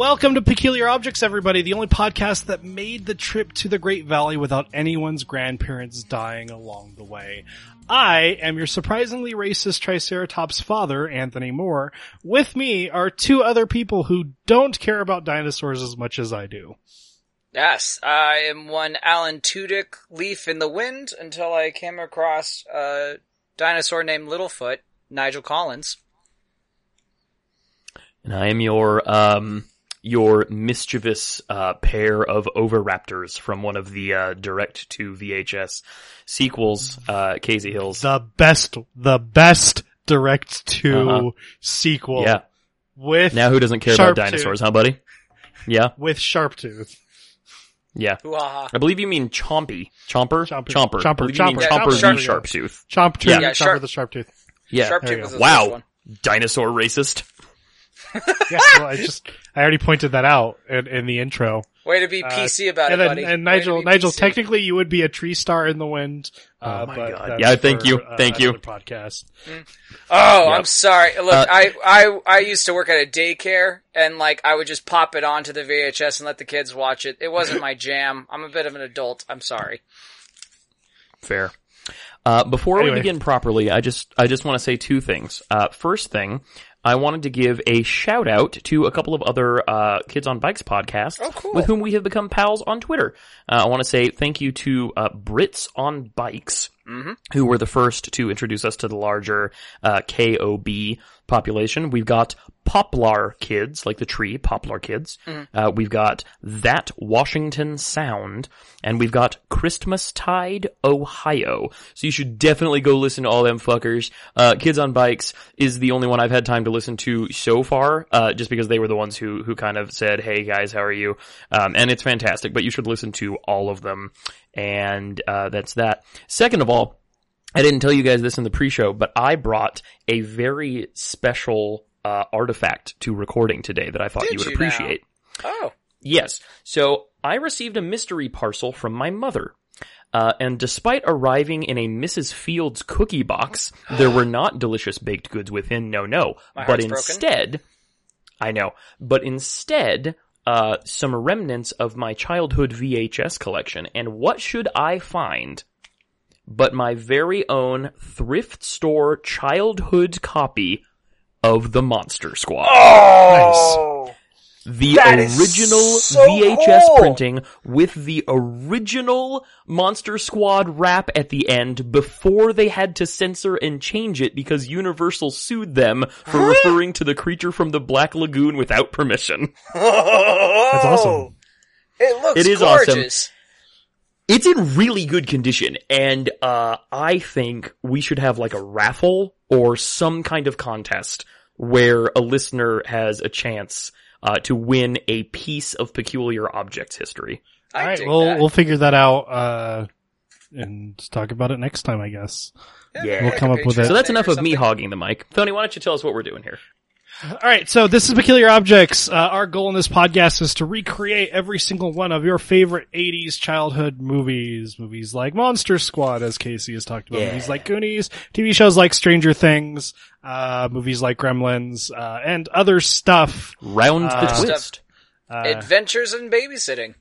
Welcome to Peculiar Objects, everybody, the only podcast that made the trip to the Great Valley without anyone's grandparents dying along the way. I am your surprisingly racist Triceratops father, Anthony Moore. With me are two other people who don't care about dinosaurs as much as I do. Yes, I am one Alan Tudyk leaf in the wind until I came across a dinosaur named Littlefoot, Nigel Collins. And I am your um your mischievous uh, pair of Oviraptors from one of the uh, direct to VHS sequels, uh, Casey Hills. The best, the best direct to Uh-huh. sequel. Yeah. With Now who doesn't care about dinosaurs, huh, buddy? Yeah, with Sharptooth. yeah. Hoo-ha-ha. I believe you mean Chompy. Chomper? Chomper. Chomper. Chomper. I believe you mean Chomper. Chomper Chomper. the Sharptooth. Chomp Tooth, Yeah. Yeah, Chomper Sharp- the Sharptooth. Yeah. Sharptooth there you was go. the first Wow. one. Dinosaur racist. Yeah, well, I just, I already pointed that out in, in the intro. Way to be Uh, PC about and it, then, buddy. and Nigel, Nigel, PC. technically you would be a tree star in the wind. Uh, Oh my but God. Yeah, thank for, you. uh, Thank you. another Podcast. Oh, Yep. I'm sorry. Look, Uh, I, I, I used to work at a daycare and like I would just pop it onto the VHS and let the kids watch it. It wasn't my jam. I'm a bit of an adult. I'm sorry. Fair. Uh, before Anyway. we begin properly, I just I just want to say two things. Uh, first thing, I wanted to give a shout out to a couple of other uh, Kids on Bikes podcasts Oh, cool. with whom we have become pals on Twitter. Uh, I want to say thank you to uh, Brits on Bikes, Mhm. who were the first to introduce us to the larger uh, KOB population. We've got Poplar Kids, like the tree, Poplar Kids. Uh, we've got That Washington Sound, and we've got Christmas Tide, Ohio. So you should definitely go listen to all them fuckers. Uh, Kids on Bikes is the only one I've had time to listen to so far, uh, just because they were the ones who, who kind of said, hey guys, how are you? Um, and it's fantastic, but you should listen to all of them. And, uh, that's that. Second of all, I didn't tell you guys this in the pre-show, but I brought a very special uh, artifact to recording today that I thought Did you would you now? appreciate. Oh, Yes. So I received a mystery parcel from my mother. Uh, and despite arriving in a Mrs. Fields cookie box, there were not delicious baked goods within. No, no. My but heart's broken. instead, I know, but instead, uh, some remnants of my childhood VHS collection. And what should I find but my very own thrift store childhood copy of the Monster Squad? oh, the That is original so VHS cool. printing with the original Monster Squad rap at the end before they had to censor and change it because Universal sued them for referring to the creature from the Black Lagoon without permission. That's awesome. It looks It is awesome. It's in really good condition and uh I think we should have like a raffle or some kind of contest where a listener has a chance uh, to win a piece of peculiar objects history. I All right, we'll that. we'll figure that out uh, and talk about it next time, I guess. Yeah. We'll come up with it. So that's enough of me hogging the mic. Tony, why don't you tell us what we're doing here? All right, so this is Peculiar Objects. Uh, our goal in this podcast is to recreate every single one of your favorite 80s childhood movies. Movies like Monster Squad, as Casey has talked about. Yeah. Movies like Goonies, TV shows like Stranger Things, uh, movies like Gremlins, uh, and other stuff. Round Uh, the twist. Uh, Adventures in babysitting.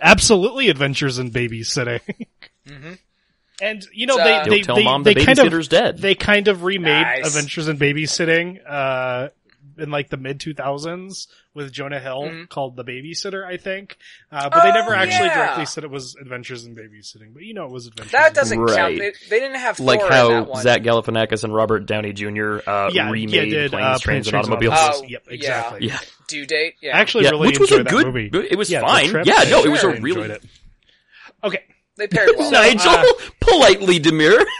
absolutely adventures in babysitting. Mhm. And you know Uh, they Don't they tell they, mom they the kind of dead. they kind of remade Nice. Adventures in Babysitting uh in like the mid 2000s with Jonah Hill Mhm. called The Babysitter, I think. Uh but they Oh, never actually yeah. directly said it was Adventures in Babysitting, but you know it was Adventures. That in doesn't Right. count. They, they didn't have like Thor in how that one. Zach Galifianakis and Robert Downey Jr. Uh, yeah, remade yeah, did, Planes, uh, Trains, and Automobiles. Oh, Yep, exactly. yeah, due date. Yeah, I actually yeah, really which was enjoyed a that good. movie. It was Yeah, the fine. yeah, no, it was a really really enjoyed. Okay. They paired well. Nigel uh, politely demure.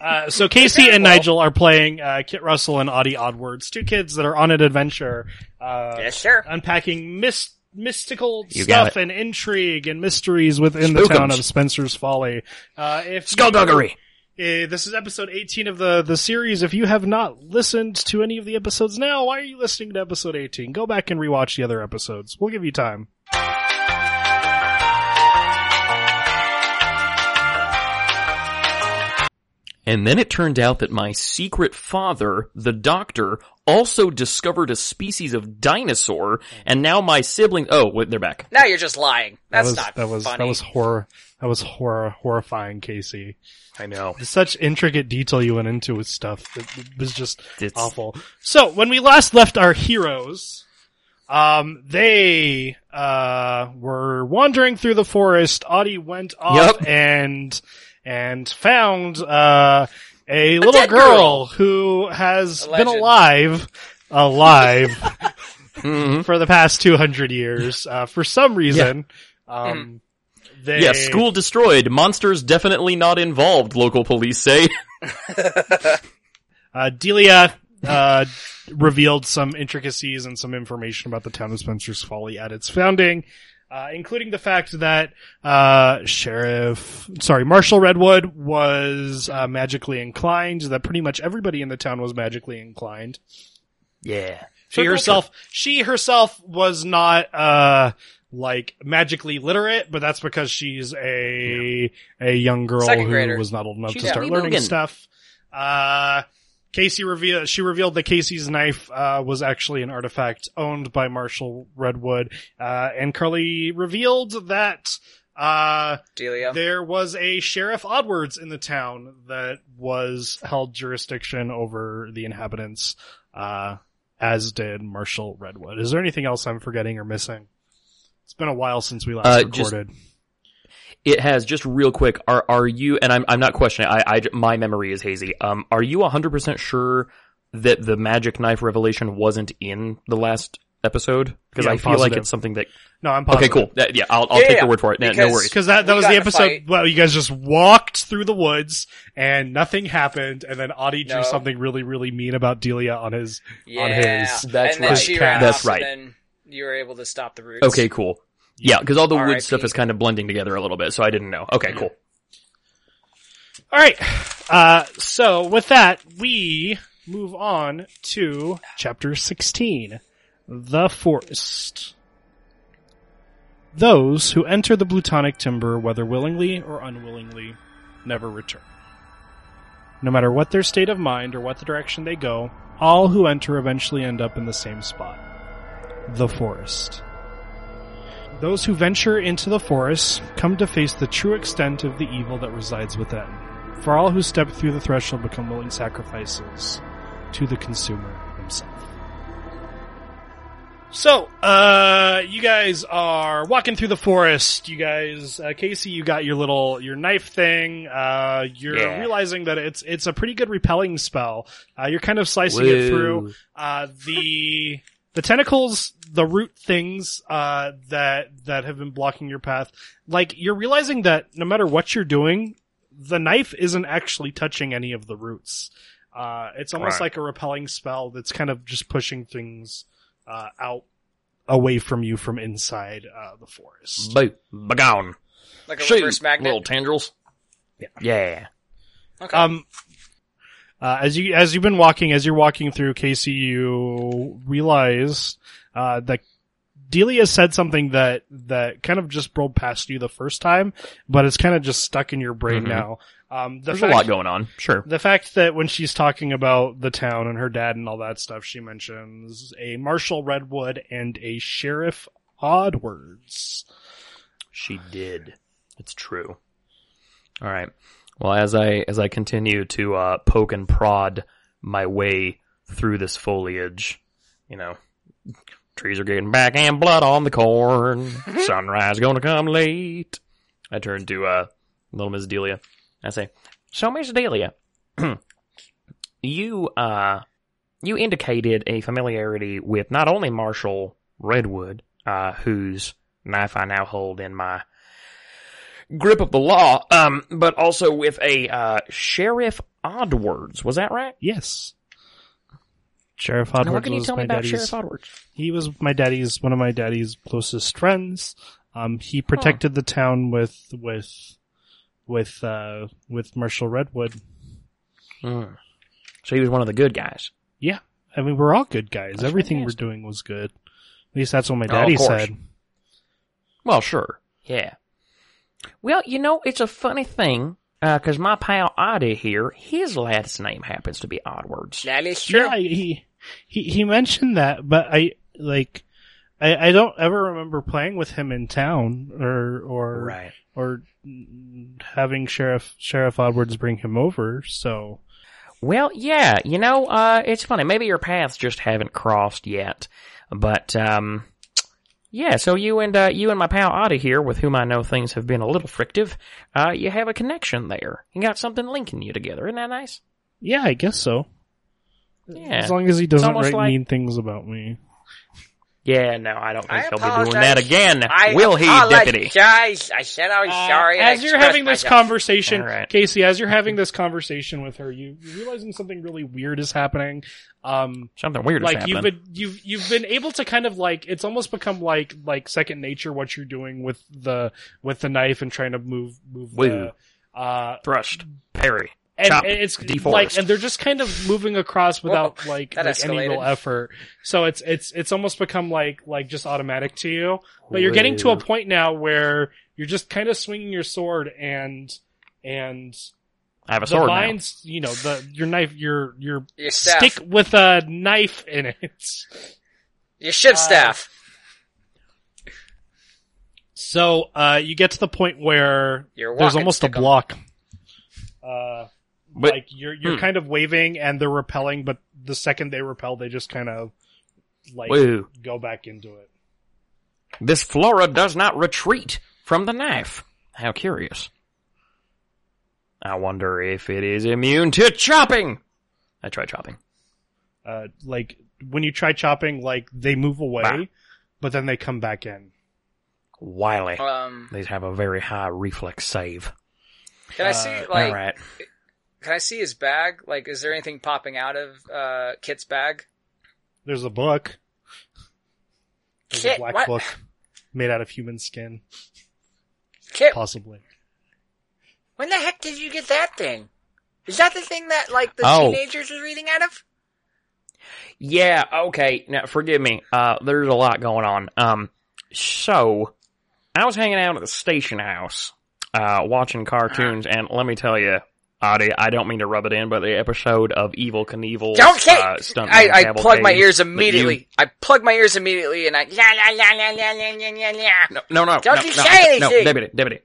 Uh, so Casey and well. Nigel are playing uh, Kit Russell and Audie Oddwards, two kids that are on an adventure, uh, yes, sir. unpacking mis- mystical You stuff and intrigue and mysteries within the town of Spencer's Folly. Uh, if Skullduggery. Uh, this is episode 18 of the, the series. If you have not listened to any of the episodes now, why are you listening to episode 18? Go back and rewatch the other episodes. We'll give you time. And then it turned out that my secret father, the doctor, also discovered a species of dinosaur, and now my siblings, oh, wait, they're back. Now you're just lying. That That's was not that was funny. that was horror. That was horror horrifying, Casey. I know. Such intricate detail you went into with stuff. It, it was just It's, awful. So when we last left our heroes, um, they uh were wandering through the forest. Audie went off Yep. and and found uh a little girl, girl. who has A been legend. alive alive Mhm. for the past 200 years uh for some reason um they Yeah, school destroyed. Monsters definitely not involved, local police say. Uh, Delia uh, revealed some intricacies and some information about the town of Spencer's Folly at its founding, uh, including the fact that uh, Sheriff, sorry, Marshall Redwood was uh, magically inclined. That pretty much everybody in the town was magically inclined. Yeah. She herself, she herself was not uh like magically literate, but that's because she's a a young girl Second who grader. was not old enough She's to start learning boogin'. stuff. Uh Casey revealed she revealed that Casey's knife uh, was actually an artifact owned by Marshall Redwood, uh, and Carly revealed that uh, Delia. there was a sheriff Oddwards in the town that was held jurisdiction over the inhabitants, uh, as did Marshall Redwood. Is there anything else I'm forgetting or missing? It's been a while since we last Uh, just- recorded. It has just real quick. Are are you? And I'm I'm not questioning. I, I my memory is hazy. Um, are you hundred percent sure that the magic knife revelation wasn't in the last episode? Because Yeah, I I'm feel like it's something that. No, I'm Okay, cool. That- yeah, I'll I'll Yeah, take yeah, your word for it. No, no worries. Because that, that We was the episode. Well, you guys just walked through the woods and nothing happened, and then Audie drew something really, really mean about Delia on his. yeah. on his- That's and then right. she cat. ran That's right. And then you were able to stop the roots. Okay, cool. Yeah, because all the wood R.I.P. stuff is kind of blending together a little bit, so I didn't know. Okay, cool. All right. Uh, so with that, we move on to chapter 16, The Forest. Those who enter the Plutonic Timber, whether willingly or unwillingly, never return. No matter what their state of mind or what the direction they go, all who enter eventually end up in the same spot. The forest. Those who venture into the forest come to face the true extent of the evil that resides within. For all who step through the threshold become willing sacrifices to the consumer himself. So, uh, you guys are walking through the forest. You guys, uh, Casey, you got your little, your knife thing. Uh, you're Yeah. realizing that it's, it's a pretty good repelling spell. Uh, you're kind of slicing it through. Uh, the, the tentacles, the root things, uh, that, that have been blocking your path. Like, you're realizing that no matter what you're doing, the knife isn't actually touching any of the roots. Uh, it's almost Right. like a repelling spell that's kind of just pushing things, uh, out away from you from inside, uh, the forest. Boo. Begone. Like a Shoot, reverse magnet. little tendrils. Yeah. Yeah. Okay. Um, uh, as you as you've been walking, as you're walking through, Casey, you realize uh, that Delia said something that that kind of just rolled past you the first time, but it's kind of just stuck in your brain Mhm. now. Um, the There's fact, a lot going on. Sure. The fact that when she's talking about the town and her dad and all that stuff, she mentions a Marshall Redwood and a Sheriff Oddwards. She did. It's true. All right. Well, as I as I continue to uh, poke and prod my way through this foliage, you know, trees are getting back and blood on the corn. Sunrise gonna come late. I turn to uh, little Miss Delia. I say, "So, Miss Delia, you uh, you indicated a familiarity with not only Marshall Redwood, uh, whose knife I now hold in my grip of the law, um, but also with a uh, Sheriff Oddwards. Was that right? Yes. Sheriff Now, Oddwards what can you was tell my me about daddy's Sheriff Oddwards? he was my daddy's one of my daddy's closest friends. Um, he protected the town with with with uh with Marshall Redwood. Hmm. So he was one of the good guys. Yeah, I mean we're all good guys. That's Everything we're doing was good. At least that's what my Oh, daddy course. said. Well, sure. Yeah. Well, you know, it's a funny thing. because my pal Oddie here, his last name happens to be Oddwards. That is true. Yeah, he he he mentioned that, but I like I I don't ever remember playing with him in town or or Right. or having Sheriff Sheriff Edwards bring him over. So Well, yeah, you know, uh, it's funny. Maybe your paths just haven't crossed yet, but um, yeah. So you and uh, you and my pal Oddie here, with whom I know things have been a little frictive, uh, you have a connection there. You got something linking you together. Isn't that nice? yeah, I guess so. Yeah. As long as he doesn't write like- mean things about me. Yeah. No, I don't think I he'll be doing that again. I Will he, deputy? apologize. I said I was sorry. Uh, I as you're expressed having this myself. conversation, All right. Casey, as you're having this conversation with her, you you're realizing something really weird is happening. Um, Something weird is like happening. you've been you've you've been able to kind of like it's almost become like like second nature what you're doing with the with the knife and trying to move move Woo. the uh Thrust, parry. And Chop, it's deforest. like and they're just kind of moving across without like, like any real effort so it's it's it's almost become like like just automatic to you but you're getting to a point now where you're just kind of swinging your sword and and I have a the sword now. vines you know the your knife your your Your stick with a knife in it Your ship Uh, staff. So uh, you get to the point where there's almost a stick 'em. block. Uh, But- like you're you're hmm. kind of waving and they're repelling, but the second they repel, they just kind of like Woo. go back into it. This flora does not retreat from the knife. How curious. I wonder if it is immune to chopping. I try chopping. Uh, like when you try chopping, like they move away, Bah. but then they come back in. Wily. Um, These have a very high reflex save. can I see Uh, like? All right. Can I see his bag? Like, is there anything popping out of uh, Kit's bag? There's a book. There's Kit, a black what? book made out of human skin, Kit, possibly. when the heck did you get that thing? Is that the thing that like the Oh. teenagers was reading out of? Yeah, okay. Now, forgive me. Uh, there's a lot going on. Um, so, I was hanging out at the station house, uh, watching cartoons, and let me tell you, Adi, I don't mean to rub it in, but the episode of Evel Knievel, Don't Kit! uh, I, I plug my ears you- immediately. I plug my ears immediately, and I la la la la la la la. No, no, no. Don't no, you no, say No, anything. deputy, deputy.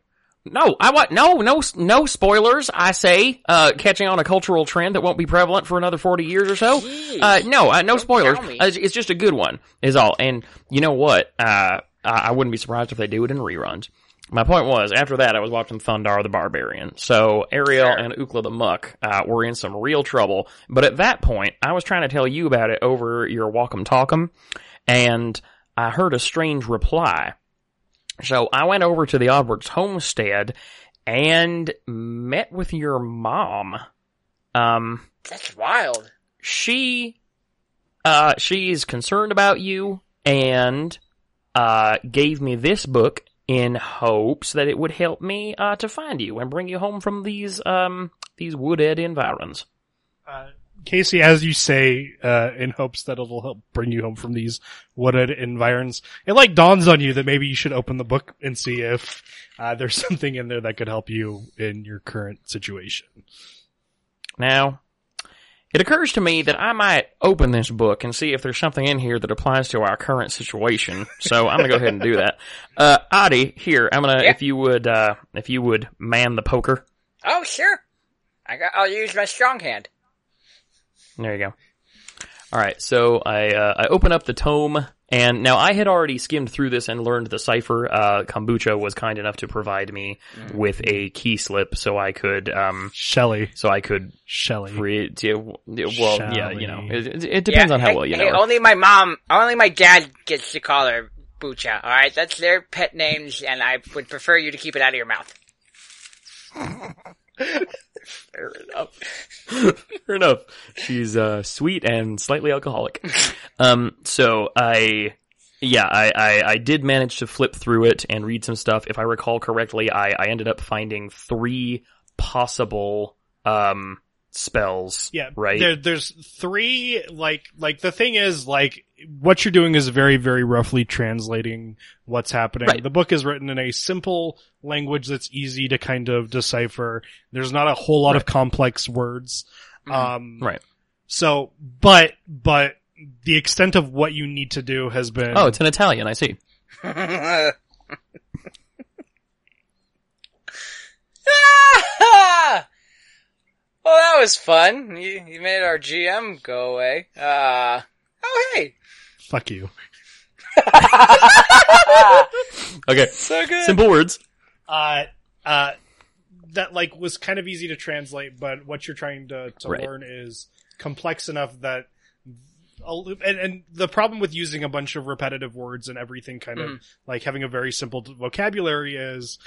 No, I want no, no, no spoilers. I say, uh, catching on a cultural trend that won't be prevalent for another forty years or so. Jeez. Uh, no, uh, no spoilers. Uh, it's, just a good one, is all. And you know what? Uh, I wouldn't be surprised if they do it in reruns. My point was, after that, I was watching Thundarr the Barbarian. So Ariel Sure. and Ookla the Mok uh, were in some real trouble. But at that point, I was trying to tell you about it over your Walkum Talkum, and I heard a strange reply. So I went over to the Oddwards homestead and met with your mom. Um, That's wild. she, uh, she's concerned about you and, uh, gave me this book in hopes that it would help me, uh, to find you and bring you home from these, um, these wooded environs. Uh, Casey, as you say, uh, in hopes that it'll help bring you home from these wooded environs, it like dawns on you that maybe you should open the book and see if uh, there's something in there that could help you in your current situation. Now, it occurs to me that I might open this book and see if there's something in here that applies to our current situation. So I'm gonna go ahead and do that. Uh, Adi, here, I'm gonna, Yeah. if you would, uh, if you would man the poker. Oh sure. I got. I'll use my strong hand. There you go. All right, so I uh, I open up the tome, and now I had already skimmed through this and learned the cipher. Uh, Kombucha was kind enough to provide me with a key slip, so I could um Shelley, so I could Shelley. read. Yeah, well, yeah, you know, it, it- it depends Yeah, on how hey, well you hey, know. her. Only my mom, only my dad gets to call her Bucha. All right, that's their pet names, and I would prefer you to keep it out of your mouth. Fair enough. Fair enough. She's uh, sweet and slightly alcoholic. um, so I, yeah, I, I, I did manage to flip through it and read some stuff. If I recall correctly, I, I ended up finding three possible um, spells. Yeah, right. There, there's three. Like, like the thing is, like, what you're doing is very, very roughly translating what's happening. Right. The book is written in a simple language that's easy to kind of decipher. There's not a whole lot of complex words. Um, Right. So, but, but the extent of what you need to do has been. Oh, it's in Italian. I see. well, that was fun. You, you made our GM go away. Uh, oh hey. fuck you. Okay. So good. Simple words. uh, uh, that like was kind of easy to translate, but what you're trying to, to Right. learn is complex enough that, and, and the problem with using a bunch of repetitive words and everything kind of like having a very simple vocabulary is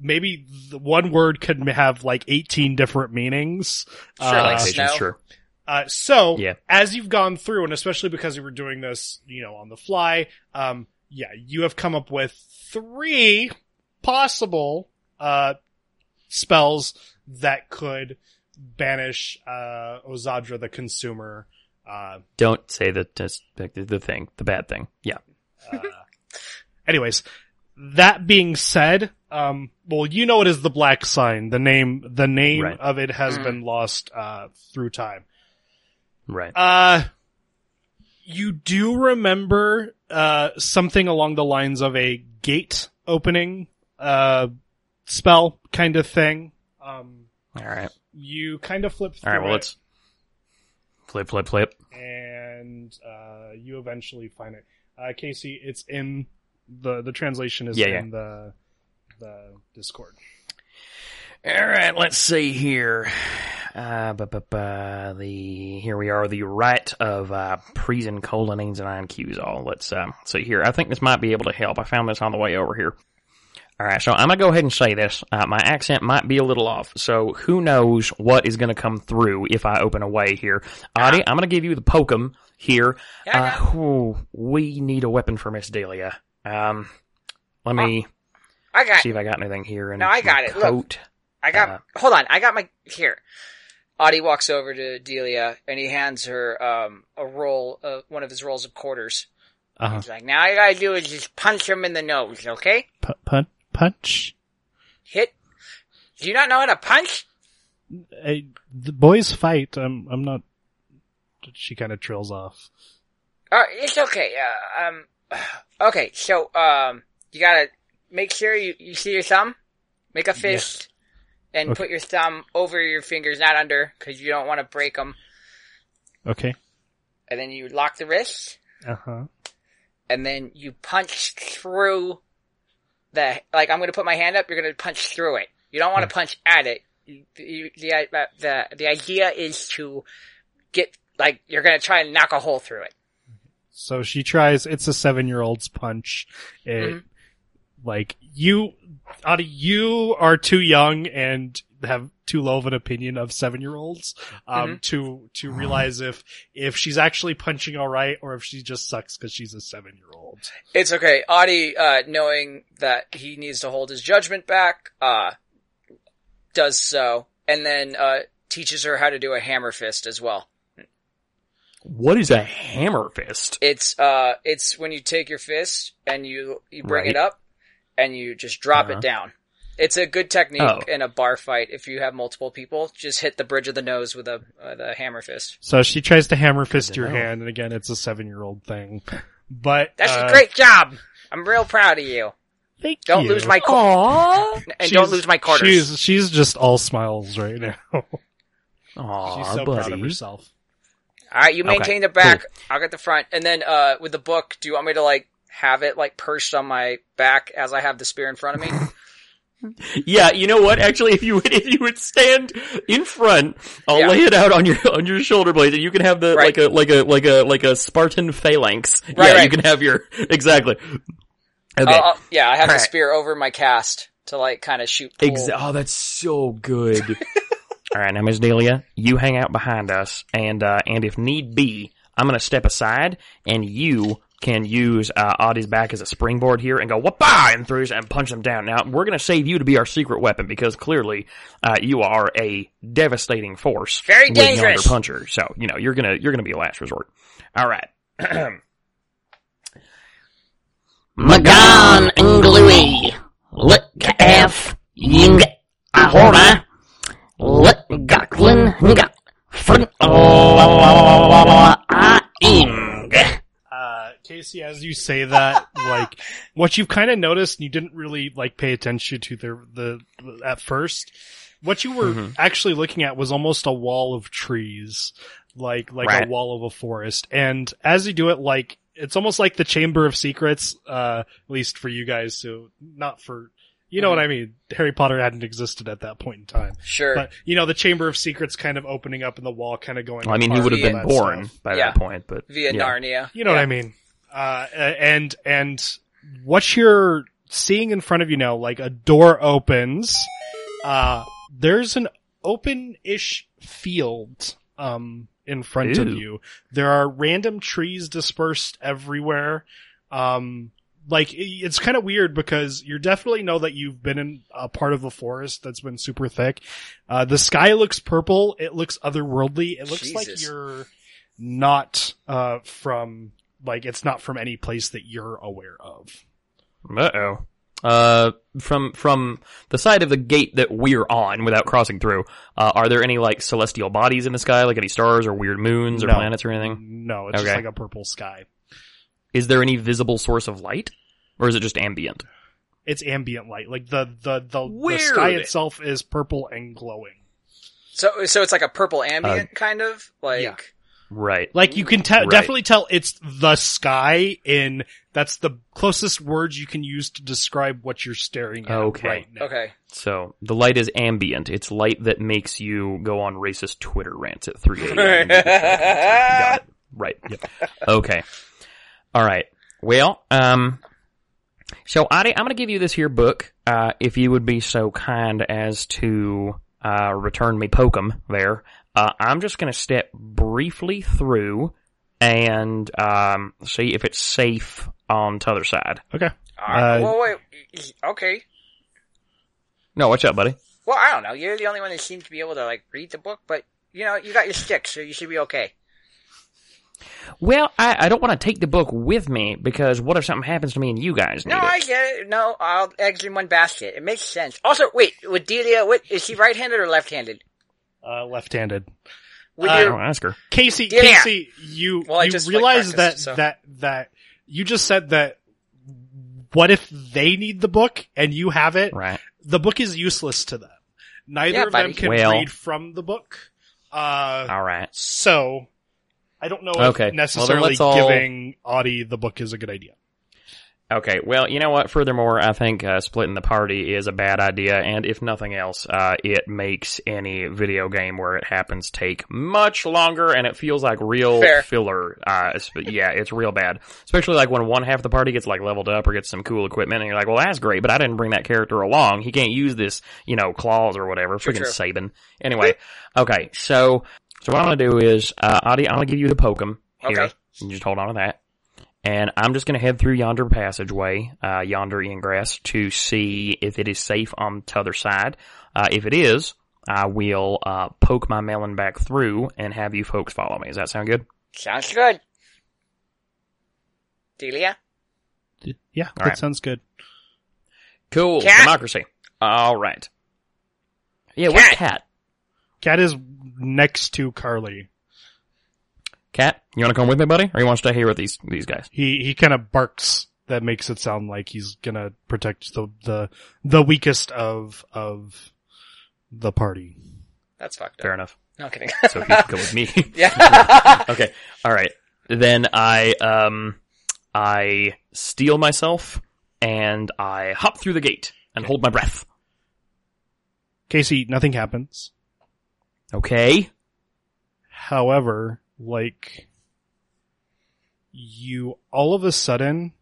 maybe the one word could have like 18 different meanings. Sure, Uh, like snow. Sure. uh, so Yeah. as you've gone through, and especially because we were doing this, you know, on the fly, um, yeah, you have come up with three possible uh, spells that could banish uh, Ozadra the consumer. Uh, Don't say the the the thing, the bad thing. Yeah. uh, anyways, that being said, um, well, you know it is the black sign. The name, the name Right. of it has Mhm. been lost uh, through time. Right. Uh, you do remember uh, something along the lines of a gate opening uh, spell kind of thing. Um, All right. you kind of flip through All right. Well, it, let's flip, flip, flip. and uh, you eventually find it. Uh, Casey, it's in the the translation is Yeah, yeah. in the the Discord. All right, let's see here. Uh, bu- bu- bu- the here we are, the right of uh, Prison colonines and iron cues. All let's uh, see here. I think this might be able to help. I found this on the way over here. All right, so I'm gonna go ahead and say this. Uh, my accent might be a little off, so who knows what is gonna come through if I open a way here. Audie, I'm gonna give you the pokem here. Yeah, I got Uh, ooh, we need a weapon for Miss Delia. Um, let me I got. see if I got anything here. No, I got it. Look. I got. Uh, hold on. I got my here. Audie walks over to Delia and he hands her um, a roll, uh, one of his rolls of quarters. Uh-huh. He's like, "Now all you gotta do is just punch him in the nose, okay? P- pun- punch. Hit. Do you not know how to punch? Hey, the boys fight. I'm. I'm not. She kind of trails off. Uh, it's okay. Uh, um, okay. So, um, you gotta make sure you, you see your thumb. Make a fist, and Okay. put your thumb over your fingers, not under, because you don't want to break them. Okay. And then you lock the wrist, Uh huh. and then you punch through the. Like, I'm gonna put my hand up. You're gonna punch through it. You don't want to punch at it. You, you, the, uh, the the idea is to get like you're gonna try and knock a hole through it. So she tries. It's a seven-year-old's punch. It, Mhm. Like you, Adi, you are too young and have too low of an opinion of seven-year-olds um, to to realize if if she's actually punching all right or if she just sucks because she's a seven-year-old. It's okay. Audie, uh, knowing that he needs to hold his judgment back, uh, does so, and then, uh, teaches her how to do a hammer fist as well. What is a hammer fist? It's, uh, it's when you take your fist and you, you bring Right. it up and you just drop Uh-huh. it down. It's a good technique Oh. in a bar fight if you have multiple people. Just hit the bridge of the nose with a, uh, the hammer fist. So she tries to hammer fist to your know. hand, and again, it's a seven-year-old thing. But That's uh, a great job! I'm real proud of you. Thank Don't you. lose my, qu- and She's- don't lose my quarters. She's she's just all smiles right now. Aww, she's so proud of herself. Alright, you Okay, maintain the back, I'll get the front. And then, uh, with the book, do you want me to, like, have it, like, perched on my back as I have the spear in front of me? Yeah, you know what? Actually, if you would, if you would stand in front, I'll Yeah. lay it out on your on your shoulder blades, and you can have the Right. like a like a like a like a Spartan phalanx. Right, yeah, you can have your exactly. Okay. I'll- I'll- yeah, I have the Alright. spear over my cast to, like, kind of shoot pool. Exa- oh, that's so good. All right, now Miss Delia, you hang out behind us, and uh, and if need be, I'm gonna step aside, and you can use uh, Audie's back as a springboard here and go whoopah and throws and punch them down. Now we're going to save you to be our secret weapon because clearly uh, you are a devastating force, Very dangerous. puncher. So you know you're gonna you're gonna be a last resort. All right. Magan and Gluey. Lick F. Ying. Ahora. Lick Gaklin. Nga. Frin. Ing. Casey, as you say that, like, what you've kind of noticed, and you didn't really, like, pay attention to the, the, at first, what you were Mhm. actually looking at was almost a wall of trees, like, like Right. a wall of a forest. And as you do it, like, it's almost like the Chamber of Secrets, uh, at least for you guys, so not for, you know what I mean? Harry Potter hadn't existed at that point in time. Sure. But, you know, the Chamber of Secrets kind of opening up and the wall kind of going Well, I mean, he would have been born stuff. by Yeah. that point, but Via yeah. Narnia. You know what I mean? Uh, and, and what you're seeing in front of you now, like a door opens, uh, there's an open-ish field, um, in front of you. There are random trees dispersed everywhere. Um, like it's kind of weird because you definitely know that you've been in a part of the forest that's been super thick. Uh, the sky looks purple. It looks otherworldly. It looks like you're not, uh, from, like, it's not from any place that you're aware of. Uh oh. Uh, from from the side of the gate that we're on, without crossing through, uh, are there any like celestial bodies in the sky, like any stars or weird moons or No. planets or anything? No, it's just Okay. like a purple sky. Is there any visible source of light, or is it just ambient? It's ambient light. Like the, the, the, the Weird. sky itself is purple and glowing. So, so it's like a purple ambient kind of like. Yeah. Right. Like you can tell, Right. definitely tell it's the sky in, that's the closest words you can use to describe what you're staring at Okay. right now. Okay. So the light is ambient. It's light that makes you go on racist Twitter rants at 3 a.m. Got it. Right. Okay. All right. Well, um, so Adi, I'm going to give you this here book. Uh, if you would be so kind as to uh, return me Pokem there. Uh, I'm just going to step briefly through and um, see if it's safe on the other side. Okay. Alright, Uh, well, wait. Okay. No, what's up, buddy? Well, I don't know. You're the only one that seems to be able to like read the book, but you know, you got your stick, so you should be okay. Well, I, I don't want to take the book with me because what if something happens to me and you guys need No, it? I get it. No, I'll eggs in one basket. It makes sense. Also, wait, with Delia, what is she right-handed or left-handed? Uh, left-handed. With Uh, your, I'll ask her. Casey, Yeah. Casey, you, Well, you just, like, realize that, so. that, that, you just said that what if they need the book and you have it? Right. The book is useless to them. Neither Yeah, of them can Well- read from the book. Uh, All right. so, I don't know Okay. If necessarily let's all- giving Audie the book is a good idea. Okay, well, you know what? Furthermore, I think uh, splitting the party is a bad idea, and if nothing else, uh, it makes any video game where it happens take much longer, and it feels like real Fair. filler. Uh, yeah, it's real bad. Especially like when one half of the party gets like leveled up or gets some cool equipment, and you're like, well, that's great, but I didn't bring that character along. He can't use this, you know, claws or whatever. Freaking. Saban. Anyway, okay, so so what I'm gonna do is, uh, Adi, I'm gonna give you the Pokem here. Okay. You just hold on to that. And I'm just going to head through yonder passageway, uh, yonder ingress to see if it is safe on the other side. Uh, if it is, I will, uh, poke my melon back through and have you folks follow me. Does that sound good? sounds good. Delia? Yeah, that right. sounds good. Cool. Cat? Democracy. All right. Yeah, where's Cat. Cat? Cat is next to Carly. Cat, you want to come with me, buddy? Or you want to stay here with these, these guys? He, he kind of barks. That makes it sound like he's gonna protect the, the, the weakest of, of the party. That's fucked up. Fair enough. No kidding. So he can go with me. yeah. okay. All right. Then I um I steal myself and I hop through the gate and hold my breath. Casey, nothing happens. Okay. However, like, you all of a sudden,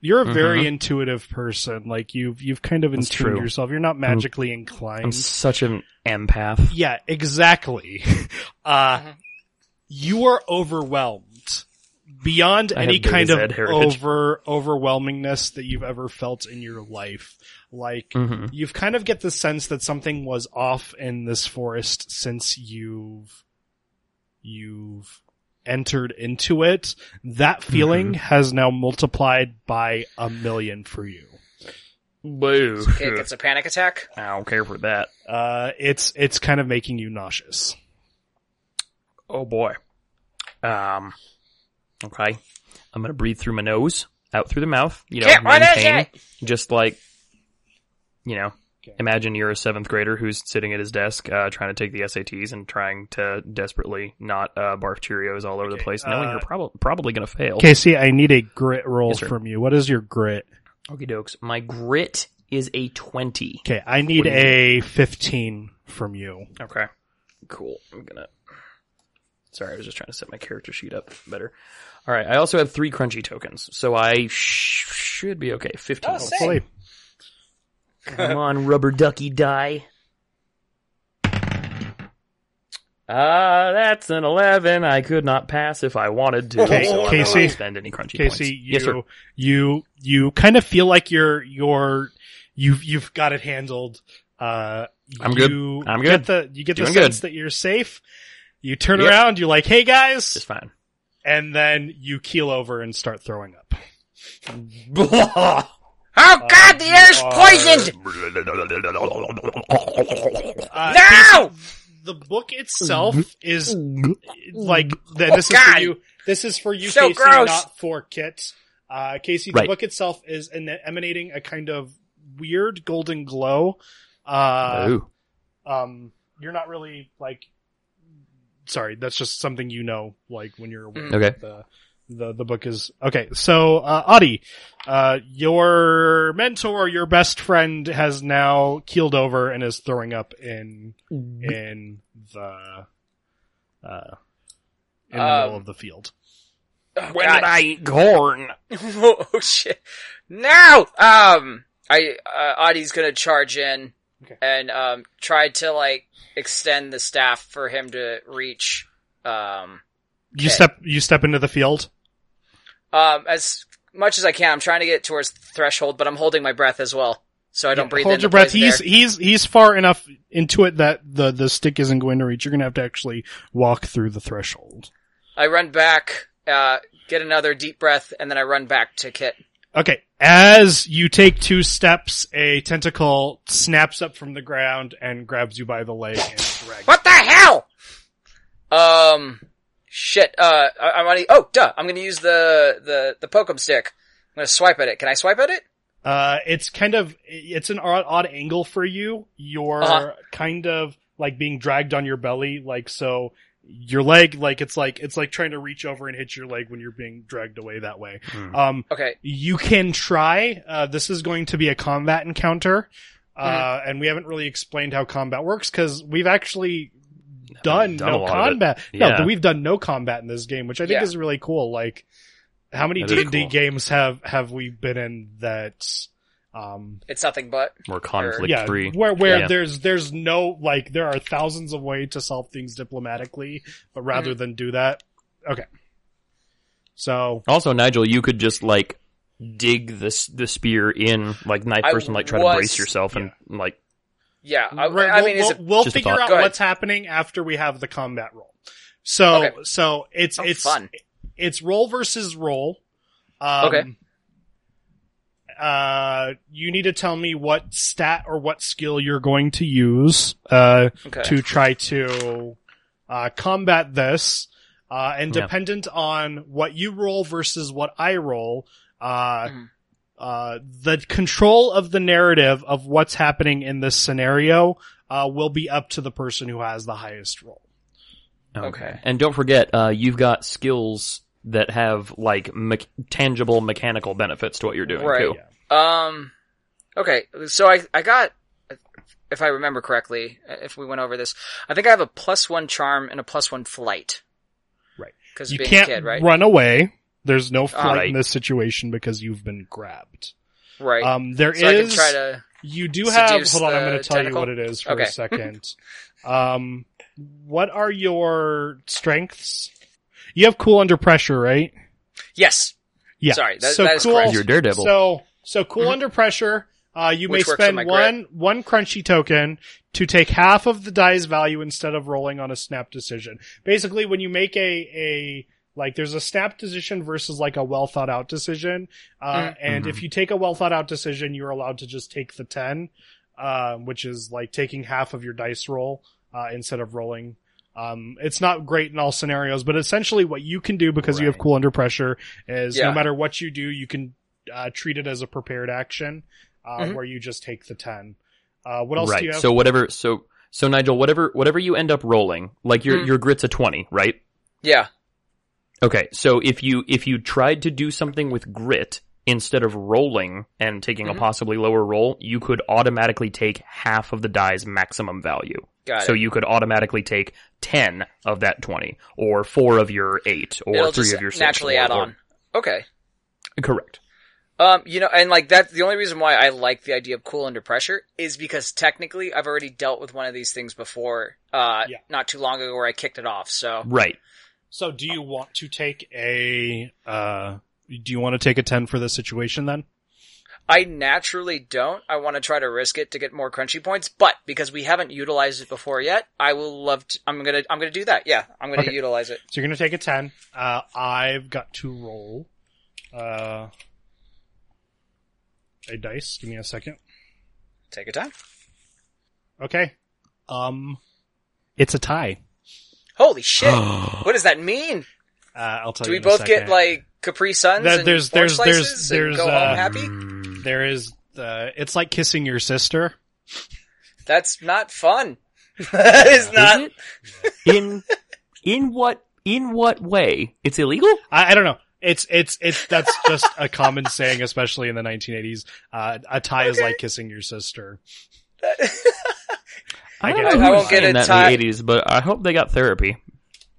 you're a very Mhm. intuitive person. Like you've, you've kind of That's intuned true. yourself. You're not magically inclined. I'm such an empath. Yeah, exactly. Uh, Mhm. you are overwhelmed beyond I any kind of heritage. over overwhelmingness that you've ever felt in your life. Like Mhm. you've kind of get the sense that something was off in this forest since you've you've entered into it. That feeling has now multiplied by a million for you. Boo. It gets a panic attack. I don't care for that. Uh, it's it's kind of making you nauseous. Oh boy. Um. Okay. I'm gonna breathe through my nose, out through the mouth. You know, Kit, what is maintain, just like, you know, Okay. Imagine you're a seventh grader who's sitting at his desk, uh, trying to take the SATs and trying to desperately not uh, barf Cheerios all over the place, knowing uh, you're probably probably gonna fail. Casey, I need a grit roll Yes, from you. What is your grit? Okie dokes. My grit is a twenty. Okay, I need a 15 from you. Okay. Cool. I'm gonna. Sorry, I was just trying to set my character sheet up better. All right. I also have three crunchy tokens, so I sh- should be okay. Fifteen. Oh, sick. Hopefully. Come on, rubber ducky die. Uh, that's an 11. I could not pass if I wanted to. Okay, so I'm not Casey. spend any crunchy Casey, points. you, yes, sir. you, you kind of feel like you're, you're, you've, you've got it handled. Uh, I'm good. you I'm Get good. the, you get the sense good. that you're safe. You turn Yep. around, you're like, hey guys, Just fine. and then you keel over and start throwing up. Oh god, the air's you are- poisoned! Uh, No! The book itself is like th- this is for you. This is for you, So Casey, gross. not for Kit. Uh, Casey, the Right. book itself is en- emanating a kind of weird golden glow. Uh, Ooh. um, you're not really like. Sorry, that's just something you know. Like when you're aware Okay. that the the the book is okay. So, uh, Adi, uh, your mentor, your best friend, has now keeled over and is throwing up in in the uh in the Um, middle of the field. Oh, When God. did I eat corn? oh shit. Now, Um, I, uh, Adi's gonna charge in Okay. and, um, try to, like, extend the staff for him to reach, um, You okay. step you step into the field. Um, as much as I can. I'm trying to get towards the threshold, but I'm holding my breath as well. So I don't Yeah, breathe Hold in your breath. He's air. he's he's far enough into it that the the stick isn't going to reach. You're going to have to actually walk through the threshold. I run back, uh, get another deep breath, and then I run back to Kit. Okay. As you take two steps, a tentacle snaps up from the ground and grabs you by the leg and drags. What the hell? Um, shit. Uh, I, I'm gonna. Oh, duh. I'm gonna use the the the Pokem stick. I'm gonna swipe at it. Can I swipe at it? Uh, it's kind of it's an odd, odd angle for you. You're Uh-huh. kind of like being dragged on your belly, like so. Your leg, like it's like it's like trying to reach over and hit your leg when you're being dragged away that way. Hmm. Um, Okay. you can try. Uh, this is going to be a combat encounter, uh, and we haven't really explained how combat works because we've actually done, done a no lot of it. combat. Yeah. No, we've done no combat in this game, which I think Yeah. is really cool. Like, how many D and D games have have we been in that? Um, It's nothing but. More conflict yeah, free. where where Yeah. there's there's no like there are thousands of ways to solve things diplomatically, but rather Mm-hmm. than do that, okay. So Also, Nigel, you could just like dig this the spear in, like knife I person, like try was- to brace yourself and like. Yeah. I, Right, I we'll, mean, we'll, it? we'll figure out what's happening after we have the combat roll. So, Okay. so it's Sounds it's fun. it's roll versus roll. Um, Okay. Uh, you need to tell me what stat or what skill you're going to use uh, Okay. to try to uh, combat this. Uh, and Yeah. dependent on what you roll versus what I roll, uh, Mhm. Uh, the control of the narrative of what's happening in this scenario uh, will be up to the person who has the highest roll. Okay. And don't forget, uh, you've got skills that have like me- tangible mechanical benefits to what you're doing Right. too. Yeah. Um. Okay. So I I got, if I remember correctly, if we went over this, I think I have a plus one charm and a plus one flight. Right. Because You being can't a kid, right? run away. There's no flight Right. in this situation because you've been grabbed. Right. Um, there is. so I can try to. You do have. Hold on, I'm going to tell tentacle? you what it is for Okay. a second. um, what are your strengths? You have cool under pressure, right? Yes. Yeah. Sorry, that- so that is cool. correct. You're Daredevil. So so cool Mhm. under pressure. Uh, you Which may spend my one one crunchy token to take half of the die's value instead of rolling on a snap decision. Basically, when you make a a like there's a snap decision versus like a well thought out decision, uh, Mm. and Mhm. if you take a well thought out decision, you're allowed to just take the ten, uh, which is like taking half of your dice roll uh, instead of rolling. Um, it's not great in all scenarios, but essentially what you can do because you have cool under pressure is Yeah. no matter what you do, you can uh, treat it as a prepared action, uh, Mhm. where you just take the 10. Uh, what else right. do you have? So whatever. So so Nigel, whatever whatever you end up rolling, like your Mm. your grit's a twenty, right? Yeah. Okay. So if you if you tried to do something with grit instead of rolling and taking Mhm. a possibly lower roll, you could automatically take half of the die's maximum value. Got So it. you could automatically take ten of that twenty, or four of your eight, or It'll three just of your six. naturally or- add or- on. Okay. Correct. Um, you know, and like that's the only reason why I like the idea of cool under pressure is because technically I've already dealt with one of these things before, uh, Yeah. not too long ago where I kicked it off. So Right. So do you want to take a, uh, do you want to take a 10 for this situation then? I naturally don't. I want to try to risk it to get more crunchy points, but because we haven't utilized it before yet, I will love to, I'm gonna, I'm gonna do that. Yeah, I'm gonna Okay. utilize it. So you're to take a 10. Uh, I've got to roll, uh, a dice. Give me a second. Take your time. Okay. Um, it's a tie. Holy shit. what does that mean? Uh, I'll tell Do you we in a both second. get like Capri Suns There- and there's- orange there's- there's- slices there's, and go uh, home happy? There is the, it's like kissing your sister. That's not fun. that is not. Is it? in in what in what way? It's illegal? I, I don't know. It's it's it's that's just a common saying, especially in the 1980s. Uh, a tie is like kissing your sister. I get don't know I who won't was get saying a that tie- in the 80s, but I hope they got therapy.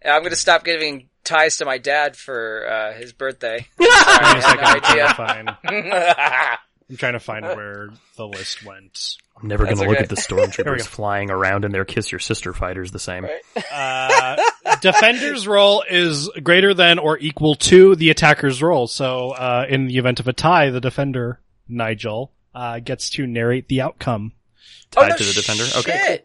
I'm gonna stop giving ties to my dad for uh, his birthday. Give me a I second. I'm have trying to no find. idea. I'm trying to find where the list went. I'm never going to look at the Here we go. stormtroopers flying around in their kiss your sister fighters the same. Right. Uh, defender's role is greater than or equal to the attacker's role. So, uh, in the event of a tie, the defender, Nigel, uh, gets to narrate the outcome. oh, Tied no to the defender. Shit. Okay.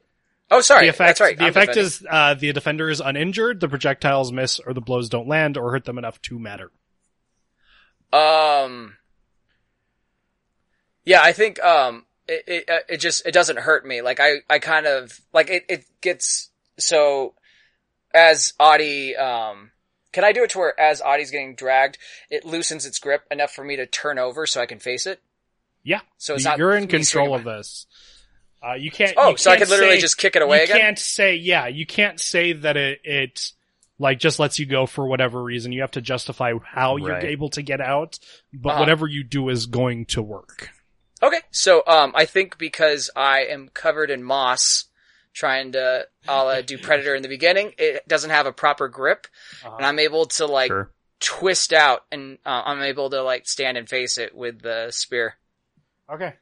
Oh, sorry. the effect, That's right. the I'm effect defending. is, uh, the defender is uninjured, the projectiles miss, or the blows don't land or hurt them enough to matter. Um. Yeah, I think um it it, uh, it just it doesn't hurt me. Like I I kind of like it it gets so as Audie um can I do it to where as Audie's getting dragged, it loosens its grip enough for me to turn over so I can face it. Yeah. So it's not You're in control of this. Uh, you can't. Oh, you so I can't could literally say- just kick it away again? you again. can't say, yeah, you can't say that it, it, like, just lets you go for whatever reason. You have to justify how you're able to get out, but Uh-huh. whatever you do is going to work. Okay, so um, I think because I am covered in moss, trying to a la do Predator in the beginning, it doesn't have a proper grip, Uh-huh. and I'm able to like Sure. twist out, and uh, I'm able to like stand and face it with the spear. Okay.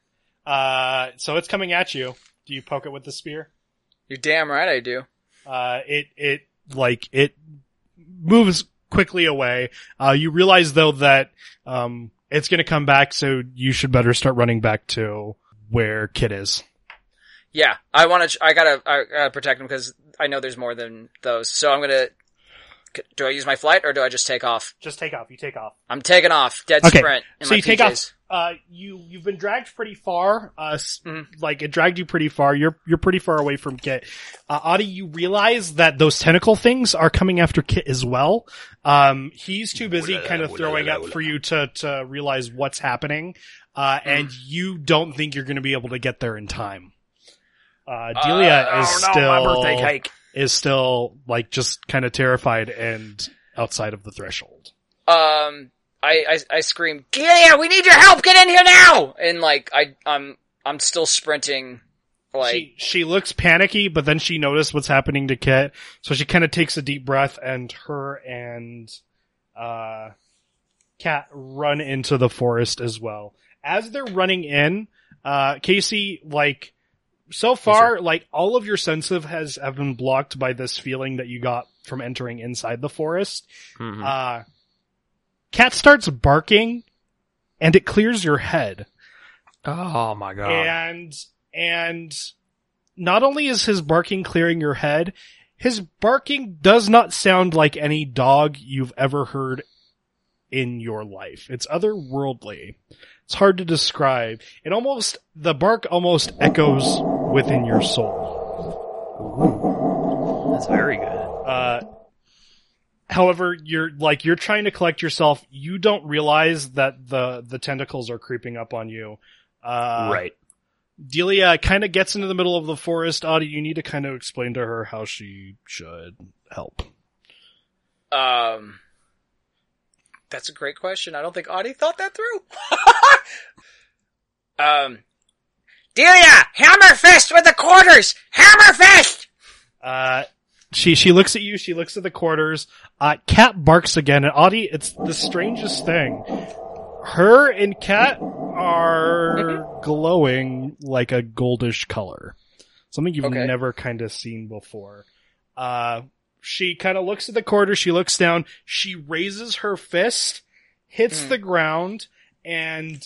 Uh, so it's coming at you. Do you poke it with the spear? You're damn right I do. Uh, it, it, like, it moves quickly away. Uh, you realize though that, um, it's gonna come back, so you should better start running back to where Kit is. Yeah, I want to. I gotta. I gotta protect him because I know there's more than those. So I'm gonna. Do I use my flight or do I just take off? Just take off. You take off. I'm taking off. Dead Okay, sprint. In so you take off. Uh, you you've been dragged pretty far. Uh, s- Mhm. like it dragged you pretty far. You're you're pretty far away from Kit. Uh, Audie, you realize that those tentacle things are coming after Kit as well. Um, he's too busy kind of throwing up for you to to realize what's happening. Uh, Hmm. and you don't think you're going to be able to get there in time. Uh, Delia Uh, is oh no, still my birthday cake. is still like just kind of terrified and outside of the threshold. um, I, I, I scream, get here! We need your help! Get in here now! And like, I, I'm, I'm still sprinting, like, she she looks panicky, but then she noticed what's happening to Kit, so she kind of takes a deep breath, and her and uh, Cat run into the forest as well. As they're running in, uh, Casey, like so far, like all of your sensitive has have been blocked by this feeling that you got from entering inside the forest. Mhm. Uh, cat starts barking, and it clears your head. Oh my god. and and not only is his barking clearing your head, his barking does not sound like any dog you've ever heard in your life. It's otherworldly. It's hard to describe. It almost the bark almost echoes within your soul. That's very good. Uh However, you're like you're trying to collect yourself. You don't realize that the the tentacles are creeping up on you. Uh, right. Delia kind of gets into the middle of the forest. Audie, you need to kind of explain to her how she should help. Um, that's a great question. I don't think Audie thought that through. um, Delia, hammer fist with the quarters. Hammer fist. Uh, she she looks at you. She looks at the quarters. Uh, Cat barks again, and Audie, it's the strangest thing. Her and Cat are glowing like a goldish color, something you've Okay. never kind of seen before. Uh, she kind of looks at the quarter. She looks down. She raises her fist, hits Mm. the ground, and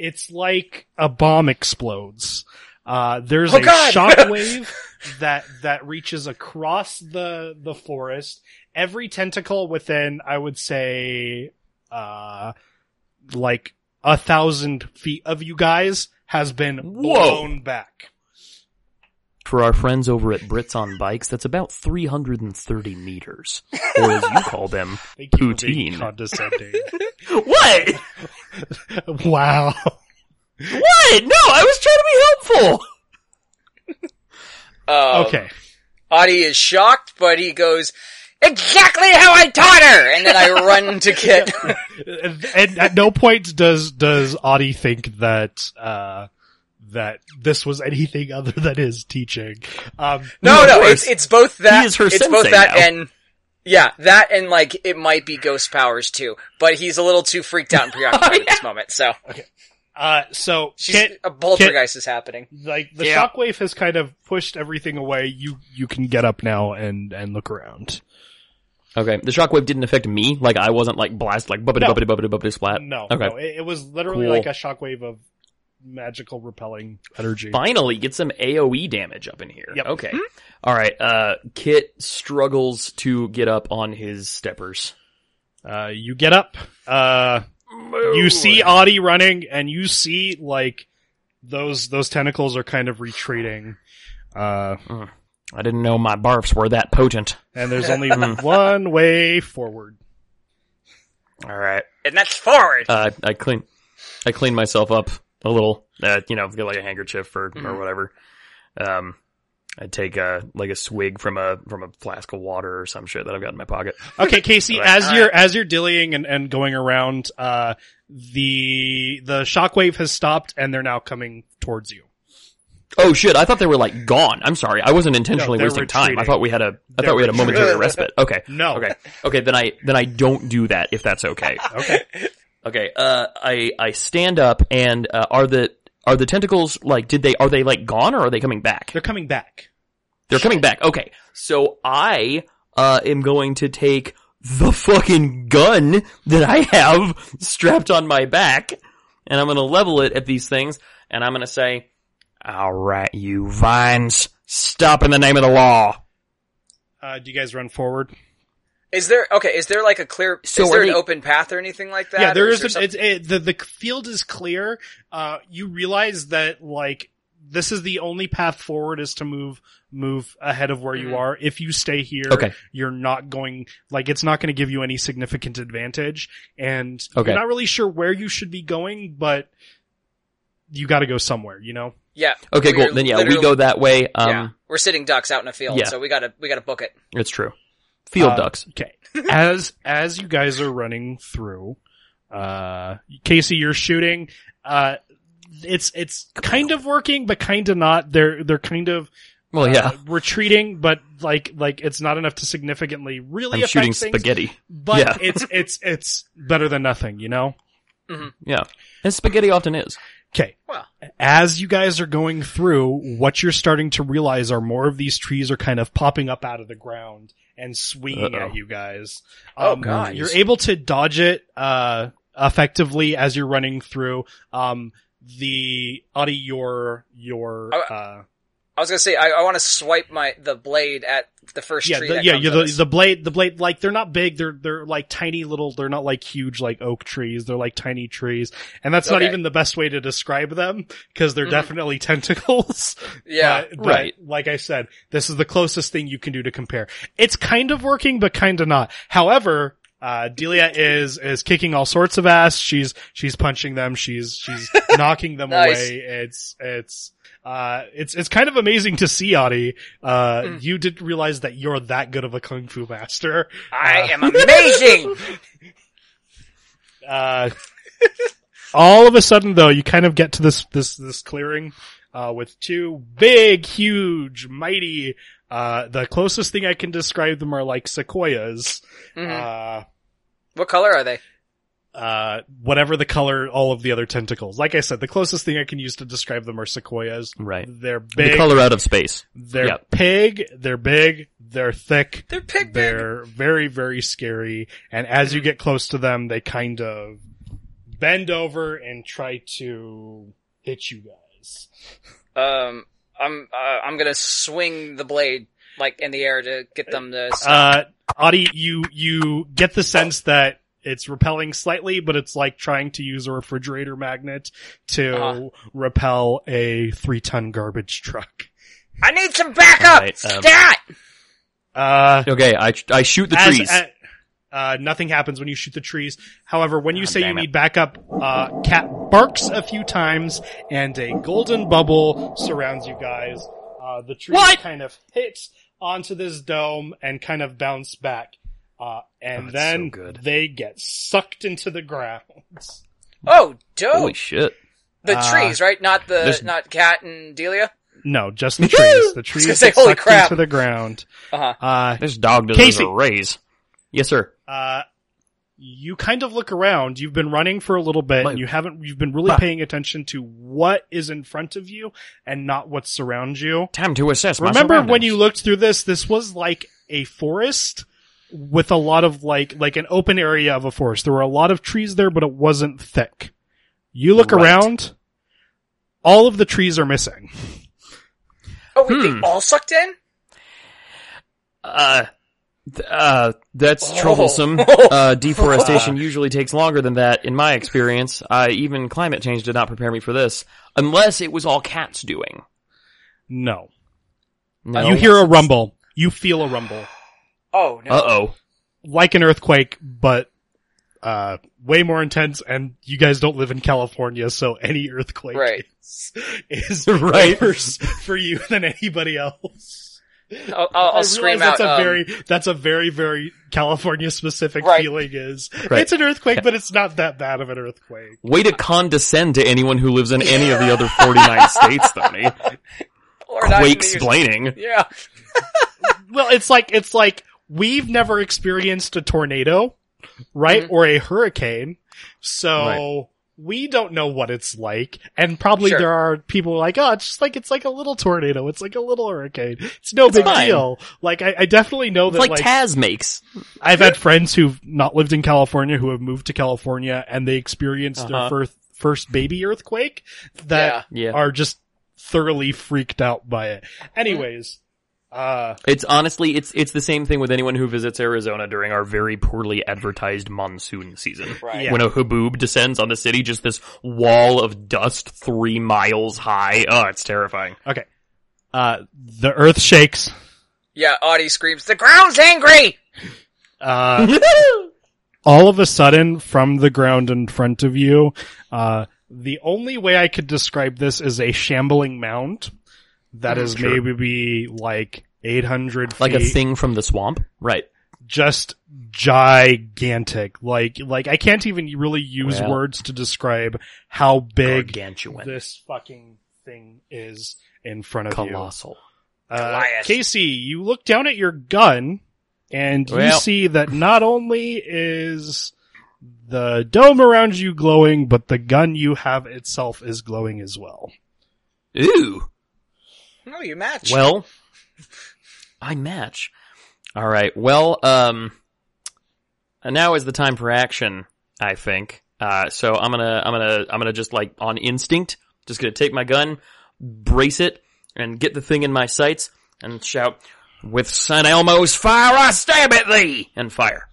it's like a bomb explodes. Uh, there's Oh, a God! shockwave that that reaches across the the forest. Every tentacle within, I would say, uh, like a thousand feet of you guys has been Whoa. blown back. For our friends over at Brits on Bikes, that's about 330 meters. Or as you call them, Thank you for Poutine. condescending. What? wow. What? No, I was trying to be helpful. Um, Okay. Audie is shocked, but he goes, exactly how I taught her! And then I run to get, and, and at no point does does Audie think that uh that this was anything other than his teaching. Um, no, no, course. it's, it's both that, He is her it's both that now. and, yeah, that and like, it might be ghost powers too, but he's a little too freaked out and preoccupied at this moment, so. okay. uh, so She's, Kit, a poltergeist is happening. like the Yeah. shockwave has kind of pushed everything away. You you can get up now and and look around. Okay, the shockwave didn't affect me. Like I wasn't like blast like bubbity No. bubbity bubbity bubbity splat. No, Okay. no, it, it was literally Cool. like a shockwave of magical repelling energy. Finally, get some AOE damage up in here. Yep. Okay. All right. Uh, Kit struggles to get up on his steppers. Uh, you get up. Uh, you see Audie running, and you see like those those tentacles are kind of retreating. Uh, I didn't know my barfs were that potent. and there's only one way forward. All right. And that's forward! Uh, I clean, I clean myself up a little. Uh, you know, get like a handkerchief or Mm-hmm. or whatever. Um, I take a like a swig from a from a flask of water or some shit that I've got in my pocket. Okay, Casey, Right, as you're right. as you're dillying and, and going around, uh, the the shockwave has stopped, and they're now coming towards you. Oh shit! I thought they were like gone. I'm sorry. I wasn't intentionally No, wasting time. I thought we had a. I They're thought we had a momentary respite. Okay. No. Okay. Okay. Then I then I don't do that if that's okay. Okay. Okay. Uh, I I stand up and uh, are the are the tentacles like did they are they like gone or are they coming back? They're coming back. They're coming back. Okay. So I uh am going to take the fucking gun that I have strapped on my back and I'm going to level it at these things and I'm going to say, "All right, you vines, stop in the name of the law." Uh, do you guys run forward? Is there, okay, is there like a clear, So is there are an open path or anything like that? yeah, there Or is. there An, some- it's it, the the field is clear. Uh, you realize that like this is the only path forward is to move move ahead of where you Mhm. are. If you stay here, Okay. you're not going like it's not going to give you any significant advantage, and Okay. you're not really sure where you should be going, but you got to go somewhere. You know. Yeah. Okay, cool. Then yeah, we go that way. Um yeah. We're sitting ducks out in a field, yeah. so we gotta, we gotta book it. it's true. Field Uh, ducks. Okay. as as you guys are running through, uh, Casey, you're shooting. Uh, it's it's kind of working, but kind of not. They're they're kind of Well, yeah, uh, yeah. retreating, but like like it's not enough to significantly really I'm affect shooting things. spaghetti. But Yeah. it's it's it's better than nothing, you know. Yeah. And spaghetti often is. Okay. Well. As you guys are going through, what you're starting to realize are more of these trees are kind of popping up out of the ground and swinging Uh-oh. at you guys. Oh, Um, God. You're able to dodge it uh, effectively as you're running through. Um, the Audie, your your Oh, uh, I was gonna say I, I want to swipe my the blade at the first yeah, tree. the, that yeah, yeah, the, the blade, the blade, like they're not big. They're they're like tiny little. They're not like huge like oak trees. They're like tiny trees, and that's not even the best way to describe them because they're Mhm. definitely tentacles. yeah. But, but Right. Like I said, this is the closest thing you can do to compare. It's kind of working, but kind of not. However, uh, Delia is, is kicking all sorts of ass. She's, she's punching them. She's, she's knocking them Nice. away. It's, it's, uh, it's, it's kind of amazing to see, Audie. Uh, Mm. you didn't realize that you're that good of a kung fu master. I Uh, am amazing. Uh, all of a sudden though, you kind of get to this, this, this clearing, uh, with two big, huge, mighty, uh, the closest thing I can describe them are like sequoias. Mhm. Uh, what color are they? Uh, whatever the color, all of the other tentacles. Like I said, the closest thing I can use to describe them are sequoias. Right. They're big. The color out of space. They're Yep. pig. They're big. They're thick. They're pig. big. They're very, very scary. And as you get close to them, they kind of bend over and try to hit you guys. Um, I'm uh, I'm gonna swing the blade like in the air to get them to. Stop. Uh, Audie, you, you get the sense that it's repelling slightly, but it's like trying to use a refrigerator magnet to Uh-huh. repel a three ton garbage truck. I need some backup. Alright, um, Stat. Uh, Okay, I, I shoot the as- trees. uh, uh, nothing happens when you shoot the trees. However, when you God say you it. need backup, uh, Cat barks a few times and a golden bubble surrounds you guys. Uh, the trees What? kind of hit onto this dome and kind of bounce back. Uh, and Oh, then so good. they get sucked into the ground. Oh, dope. Holy shit. the uh, trees, right? Not the There's- not Cat and Delia. No, just the trees. The trees say, get holy sucked crap. into the ground. Uh huh. Uh, This dog deserves Casey. a raise. Yes, sir. uh, you kind of look around. You've been running for a little bit, My- and you haven't. You've been really Bah. paying attention to what is in front of you and not what surrounds you. Time to assess my Remember when you looked through this? This was like a forest with a lot of like like an open area of a forest. There were a lot of trees there, but it wasn't thick. You look Right. around. All of the trees are missing. Oh, wait, Hmm. they all sucked in. Uh, uh, that's Oh. troublesome. Uh, deforestation usually takes longer than that, in my experience. Uh, even climate change did not prepare me for this. Unless it was all cats doing. No. No. You hear a rumble. You feel a rumble. Oh no. Uh oh. like an earthquake, but uh, way more intense. And you guys don't live in California, so any earthquake Right. is, is Right. worse for you than anybody else. I'll, I'll, I I'll scream out. that's a um, very that's a very very California specific Right. feeling. Is Right. it's an earthquake, but it's not that bad of an earthquake. Way to condescend to anyone who lives in any of the other 49 states, Tony. Quake explaining. Yeah. Well, it's like it's like we've never experienced a tornado, right, Mhm. or a hurricane, so. Right. We don't know what it's like, and probably Sure. there are people like, oh, it's just like it's like a little tornado, it's like a little hurricane, it's no big fine. deal. Like I, I definitely know It's that like, like Taz makes. I've had friends who've not lived in California who have moved to California and they experienced their Uh-huh. first first baby earthquake that Yeah. are just thoroughly freaked out by it. Anyways, uh It's honestly, it's it's the same thing with anyone who visits Arizona during our very poorly advertised monsoon season. Right. Yeah. When a haboob descends on the city, just this wall of dust three miles high. Oh, it's terrifying. okay. Uh the earth shakes. Yeah. Audie screams. The ground's angry. Uh all of a sudden from the ground in front of you, uh the only way I could describe this is a shambling mound that Mhm, is sure. maybe like 800 like a thing from the swamp, right? just gigantic. Like, like I can't even really use Well. words to describe how big Gargantuan, this fucking thing is in front of colossal. you. Uh, Casey, you look down at your gun and you see that not only is the dome around you glowing, but the gun you have itself is glowing as well. Ooh. No, you match. Well, I match. All right. Well, um, now is the time for action. I think. Uh, so I'm gonna, I'm gonna, I'm gonna just like on instinct, just gonna take my gun, brace it, and get the thing in my sights, and shout, "With San Elmo's fire, I stab at thee!" and fire.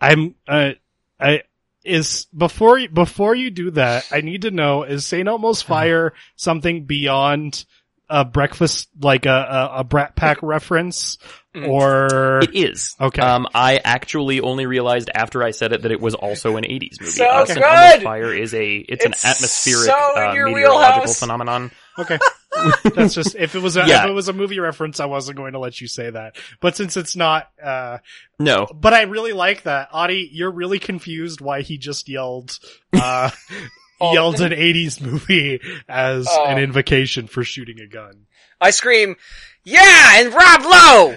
I'm uh I is before you before you do that, I need to know is Saint Elmo's Fire something beyond a breakfast like a a, a Brat Pack reference or It is. Okay. Um, I actually only realized after I said it that it was also an '80s movie. So good! Elmo's Fire is a, it's, It's an atmospheric so uh, meteorological wheelhouse. phenomenon. okay. That's just if it was a Yeah. if it was a movie reference, I wasn't going to let you say that. But since it's not, uh, No, but I really like that. Audie, you're really confused why he just yelled, uh, Yelled an 80s movie as Oh. an invocation for shooting a gun. I scream, yeah, and Rob Lowe!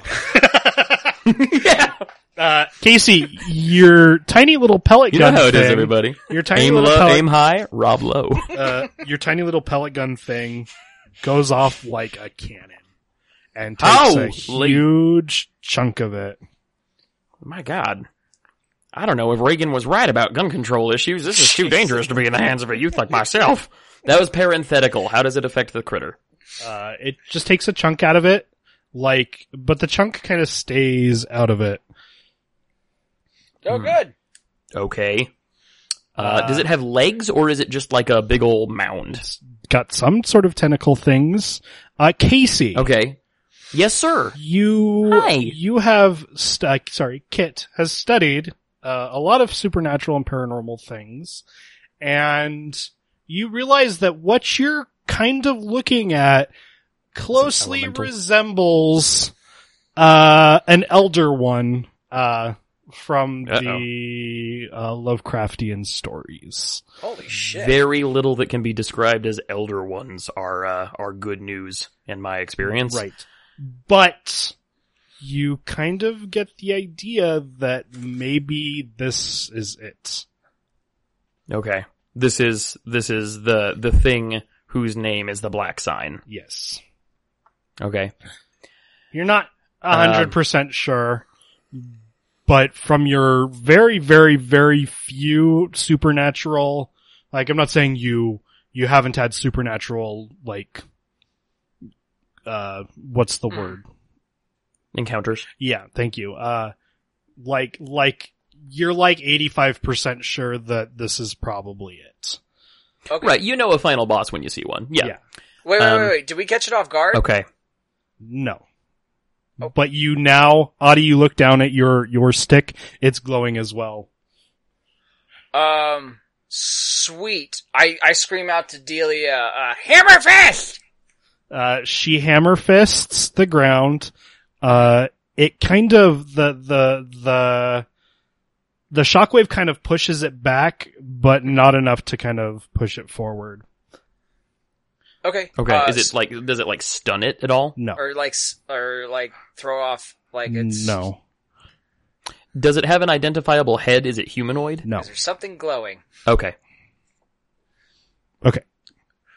yeah. Uh, Casey, your tiny little pellet gun. You know how it is, thing, everybody. your tiny Aim little low, pellet, aim high, Rob low. uh, your tiny little pellet gun thing goes off like a cannon and takes a Holy- huge chunk of it. My God. I don't know if Reagan was right about gun control issues. This is too dangerous to be in the hands of a youth like myself. That was parenthetical. How does it affect the critter? Uh, it just takes a chunk out of it, like, but the chunk kind of stays out of it. Oh, good. Okay. Uh, Uh, does it have legs or is it just like a big old mound? Got some sort of tentacle things. Uh, Casey. Okay. Yes, sir. You Hi. you have stu- uh, sorry, Kit has studied uh, a lot of supernatural and paranormal things, and you realize that what you're kind of looking at closely resembles uh, an elder one uh, from Uh-oh. the uh, Lovecraftian stories. Holy shit. Very little that can be described as elder ones are uh, are good news in my experience. Right. But you kind of get the idea that maybe this is it. Okay. This is this is the the thing whose name is the black sign. Yes. Okay. You're not a hundred percent sure, but from your very, very, very few supernatural, like I'm not saying you, you haven't had supernatural, like, uh, what's the Hmm. word? Encounters. Yeah, thank you. Uh, like, like, you're like 85% sure that this is probably it. Okay. Right. You know a final boss when you see one. Yeah. Yeah. Wait, wait, Um, wait, wait. Did we catch it off guard? Okay. No. Oh. But you now, Audie, you look down at your, your stick, it's glowing as well. Um, sweet. I, I scream out to Delia, uh, hammer fist! Uh, she hammer fists the ground. Uh, it kind of, the, the, the, the shockwave kind of pushes it back, but not enough to kind of push it forward. Okay. Okay. Uh, is it like does it like stun it at all? No. or like, or like throw off, like it's, No. Does it have an identifiable head? Is it humanoid? No. Is there something glowing? Okay. Okay.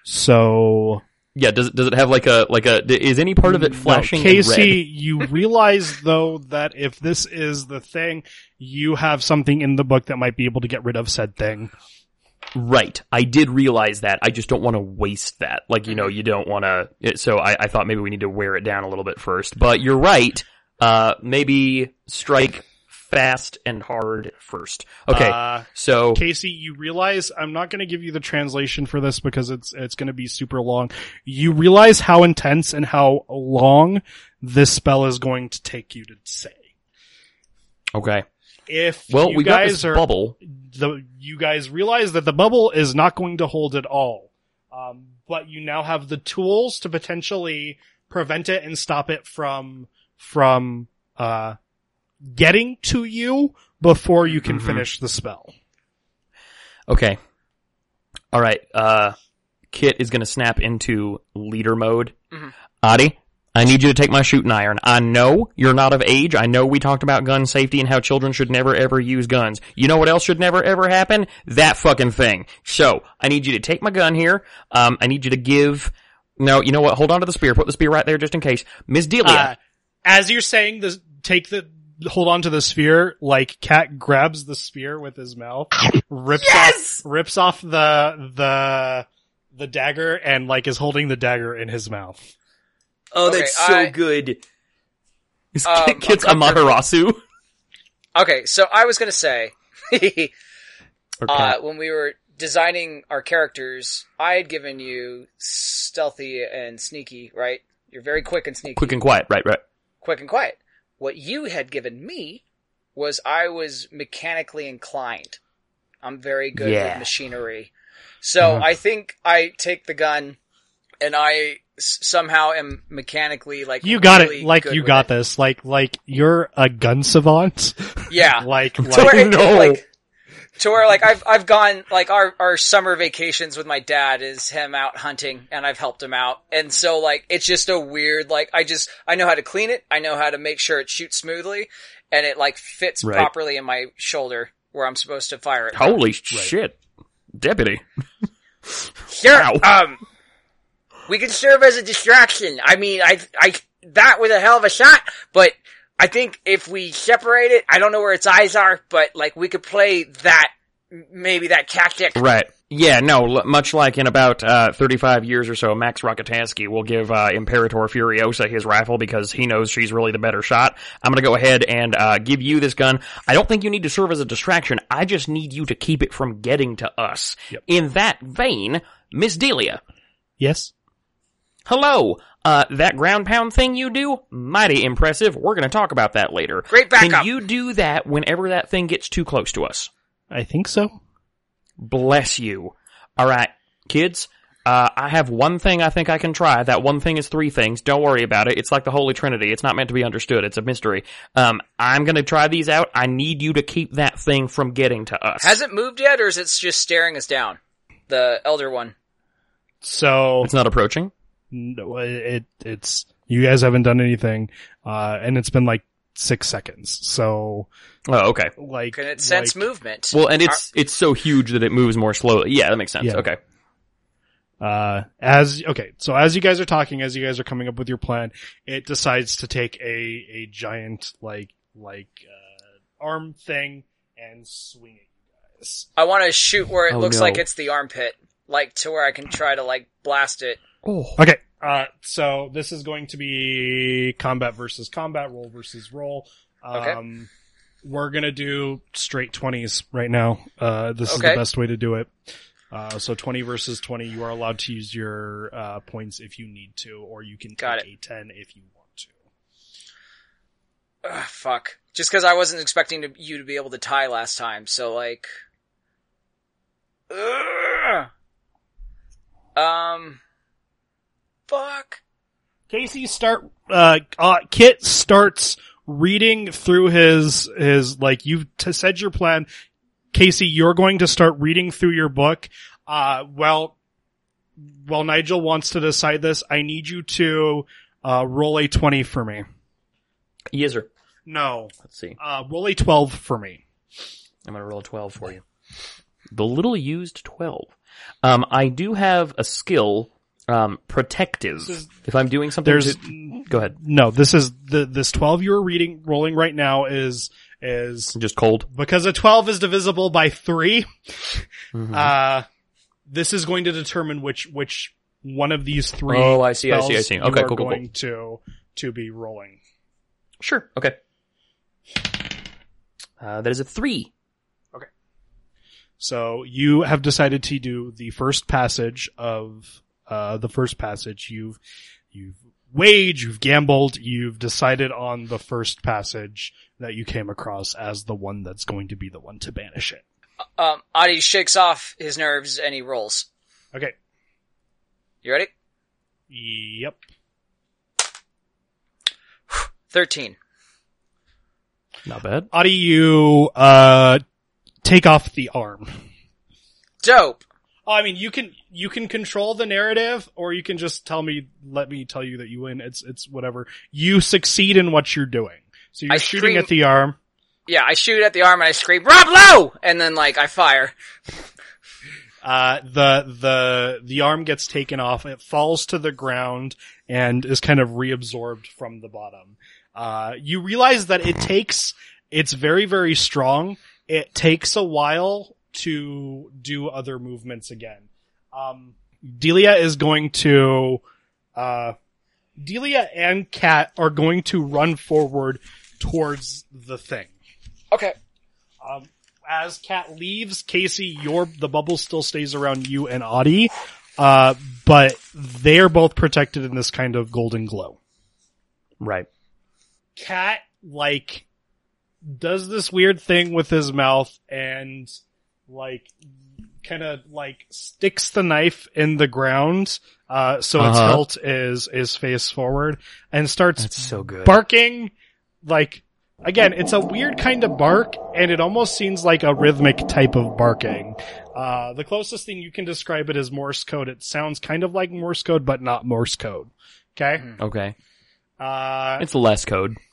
So, Yeah. Does it does it have like a like a is any part of it flashing No, Casey, you realize though that if this is the thing, you have something in the book that might be able to get rid of said thing. Right. I did realize that. I just don't want to waste that. Like, you know, you don't want to, so I, I thought maybe we need to wear it down a little bit first. But you're right. Uh, maybe strike fast and hard first. Okay. Uh, so, Casey, you realize I'm not going to give you the translation for this because it's it's going to be super long. You realize how intense and how long this spell is going to take you to say. okay. If Well, you we got guys this are bubble. the you guys realize that the bubble is not going to hold at all. Um, but you now have the tools to potentially prevent it and stop it from from uh getting to you before you can Mhm. finish the spell. Okay. All right. Uh, Kit is going to snap into leader mode. Mhm. Audie, I need you to take my shooting iron. I know you're not of age. I know we talked about gun safety and how children should never ever use guns. You know what else should never ever happen? That fucking thing. So, I need you to take my gun here. Um, I need you to give, no, you know what? Hold on to the spear. Put the spear right there just in case. Miss Delia. Uh, as you're saying the take the hold on to the sphere. Like Cat grabs the spear with his mouth, rips off rips off the the the dagger, and like is holding the dagger in his mouth. Oh, Okay, that's so I- good. Is Um, Kit Kit's I'm. Amaterasu? Okay, so I was gonna say, Okay. uh, when we were designing our characters, I had given you stealthy and sneaky, right? You're very quick and sneaky. Quick and quiet, right, right. quick and quiet. What you had given me was I was mechanically inclined. I'm very good Yeah. with machinery. So mm-hmm. I think I take the gun and I s- somehow am mechanically like You got really it. Like you got it. this. Like like you're a gun savant. Yeah. like to like no. like to where like I've I've gone like our our summer vacations with my dad is him out hunting and I've helped him out and so like it's just a weird like I just I know how to clean it I know how to make sure it shoots smoothly and it like fits Right. properly in my shoulder where I'm supposed to fire it. Holy shit. Deputy. Sure. Ow. Um, we can serve as a distraction. I mean, I, I, that was a hell of a shot, but I think if we separate it, I don't know where its eyes are, but like we could play that, maybe that tactic. Right. Yeah, no, l- much like in about uh, 35 years or so, Max Rockatansky will give uh, Imperator Furiosa his rifle because he knows she's really the better shot. I'm going to go ahead and uh, give you this gun. I don't think you need to serve as a distraction. I just need you to keep it from getting to us. Yep. In that vein, Miss Delia, yes. hello. Uh, that ground pound thing you do, mighty impressive. We're going to talk about that later. Great backup. Can you do that whenever that thing gets too close to us? I think so. Bless you. All right, kids. Uh, I have one thing I think I can try. That one thing is three things. Don't worry about it. It's like the Holy Trinity. It's not meant to be understood. It's a mystery. Um, I'm gonna try these out. I need you to keep that thing from getting to us. Has it moved yet, or is it just staring us down? The elder one. So It's not approaching. No, it it's you guys haven't done anything, uh, and it's been like six seconds. So Oh, okay. like Can it sense like, movement? Well, and it's it's so huge that it moves more slowly. Yeah, that makes sense. Yeah. Okay. Uh, as okay, so as you guys are talking, as you guys are coming up with your plan, it decides to take a a giant like like uh, arm thing and swing at you guys. I want to shoot where it Oh, looks no. like it's the armpit, like to where I can try to like blast it. Oh. Okay, uh, so this is going to be combat versus combat, roll versus roll. Okay. Um, we're gonna do straight twenties right now. Uh, this is the best way to do it. Uh, so 20 versus 20, you are allowed to use your, uh, points if you need to, or you can Got take a 10 if you want to. Ugh, fuck. Just because I wasn't expecting to, you to be able to tie last time, so like. Ugh. Um. Fuck. Casey start uh, uh Kit starts reading through his his like you've t- said your plan. Casey, you're going to start reading through your book. Uh well while Nigel wants to decide this, I need you to uh roll a 20 for me. Yes, sir. No. Let's see. Uh roll a 12 for me. I'm gonna roll a 12 for you. The little used 12. Um, I do have a skill, um, protective. is- if I'm doing something There's to- go ahead. no, this is the this 12 you're reading rolling right now is is Just cold. because a 12 is divisible by 3 Mhm. uh this is going to determine which which one of these three Oh, I see, I see, I see. Okay, are cool, cool, going to to be rolling Sure. Okay. Uh, that is a three. Okay. so you have decided to do the first passage of uh the first passage you've you've waged you've gambled you've decided on the first passage that you came across as the one that's going to be the one to banish it Um, Audie shakes off his nerves and he rolls. okay You ready? yep 13. Not bad. Audie, you uh take off the arm Dope. Oh, I mean, you can you can control the narrative, or you can just tell me, let me tell you that you win. It's it's whatever. You succeed in what you're doing. So you're I shooting scream- at the arm. Yeah, I shoot at the arm and I scream, Rob Lowe! And then like I fire. Uh, the the the arm gets taken off. It falls to the ground and is kind of reabsorbed from the bottom. Uh, you realize that it takes, it's very, very strong. It takes a while to do other movements again. Um, Delia is going to, uh, Delia and Cat are going to run forward towards the thing. Okay. Um, as Cat leaves, Casey, your the bubble still stays around you and Audie, uh, but they're both protected in this kind of golden glow. Right. Cat like does this weird thing with his mouth and like kind of like sticks the knife in the ground uh so its Uh-huh. hilt is is face forward and starts That's so good. barking like again it's a weird kind of bark and it almost seems like a rhythmic type of barking uh the closest thing you can describe it as morse code it sounds kind of like morse code but not morse code okay Okay. uh It's less code.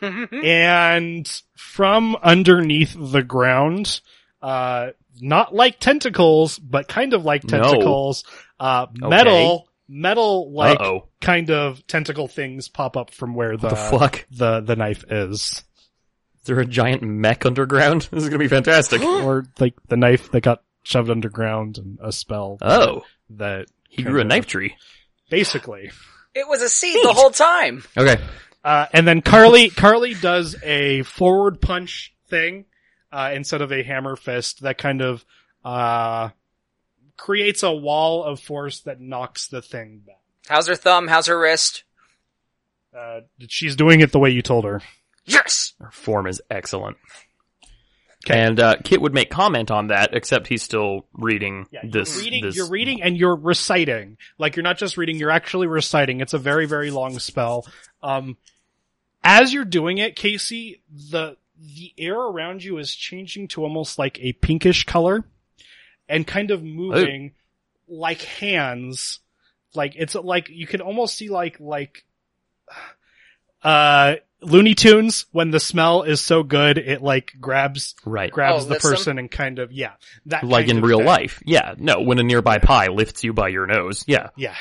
and from underneath the ground, uh, not like tentacles, but kind of like No. tentacles, uh, Okay. metal, metal like kind of tentacle things pop up from where the, The fuck? the, the knife is. Is there a giant mech underground? This is gonna be fantastic. or like the knife that got shoved underground and a spell. oh. That He grew a kinda- knife tree. basically. It was a seed the whole time. Okay. Uh, and then Carly, Carly does a forward punch thing, uh, instead of a hammer fist that kind of, uh, creates a wall of force that knocks the thing back. How's her thumb? How's her wrist? Uh, she's doing it the way you told her. Yes! Her form is excellent. 'Kay. And uh, Kit would make comment on that, except he's still reading Yeah, you're this. reading, this- you're reading and you're reciting. Like you're not just reading, you're actually reciting. It's a very, very long spell. Um, as you're doing it, Casey, the, the air around you is changing to almost like a pinkish color and kind of moving like hands. Like it's like, you can almost see like, like, uh, Looney Tunes when the smell is so good, it like grabs, right. grabs Oh, the lifts 'em? person and kind of, yeah, that Like in real thing. life. Yeah. No, when a nearby pie lifts you by your nose. Yeah. Yeah.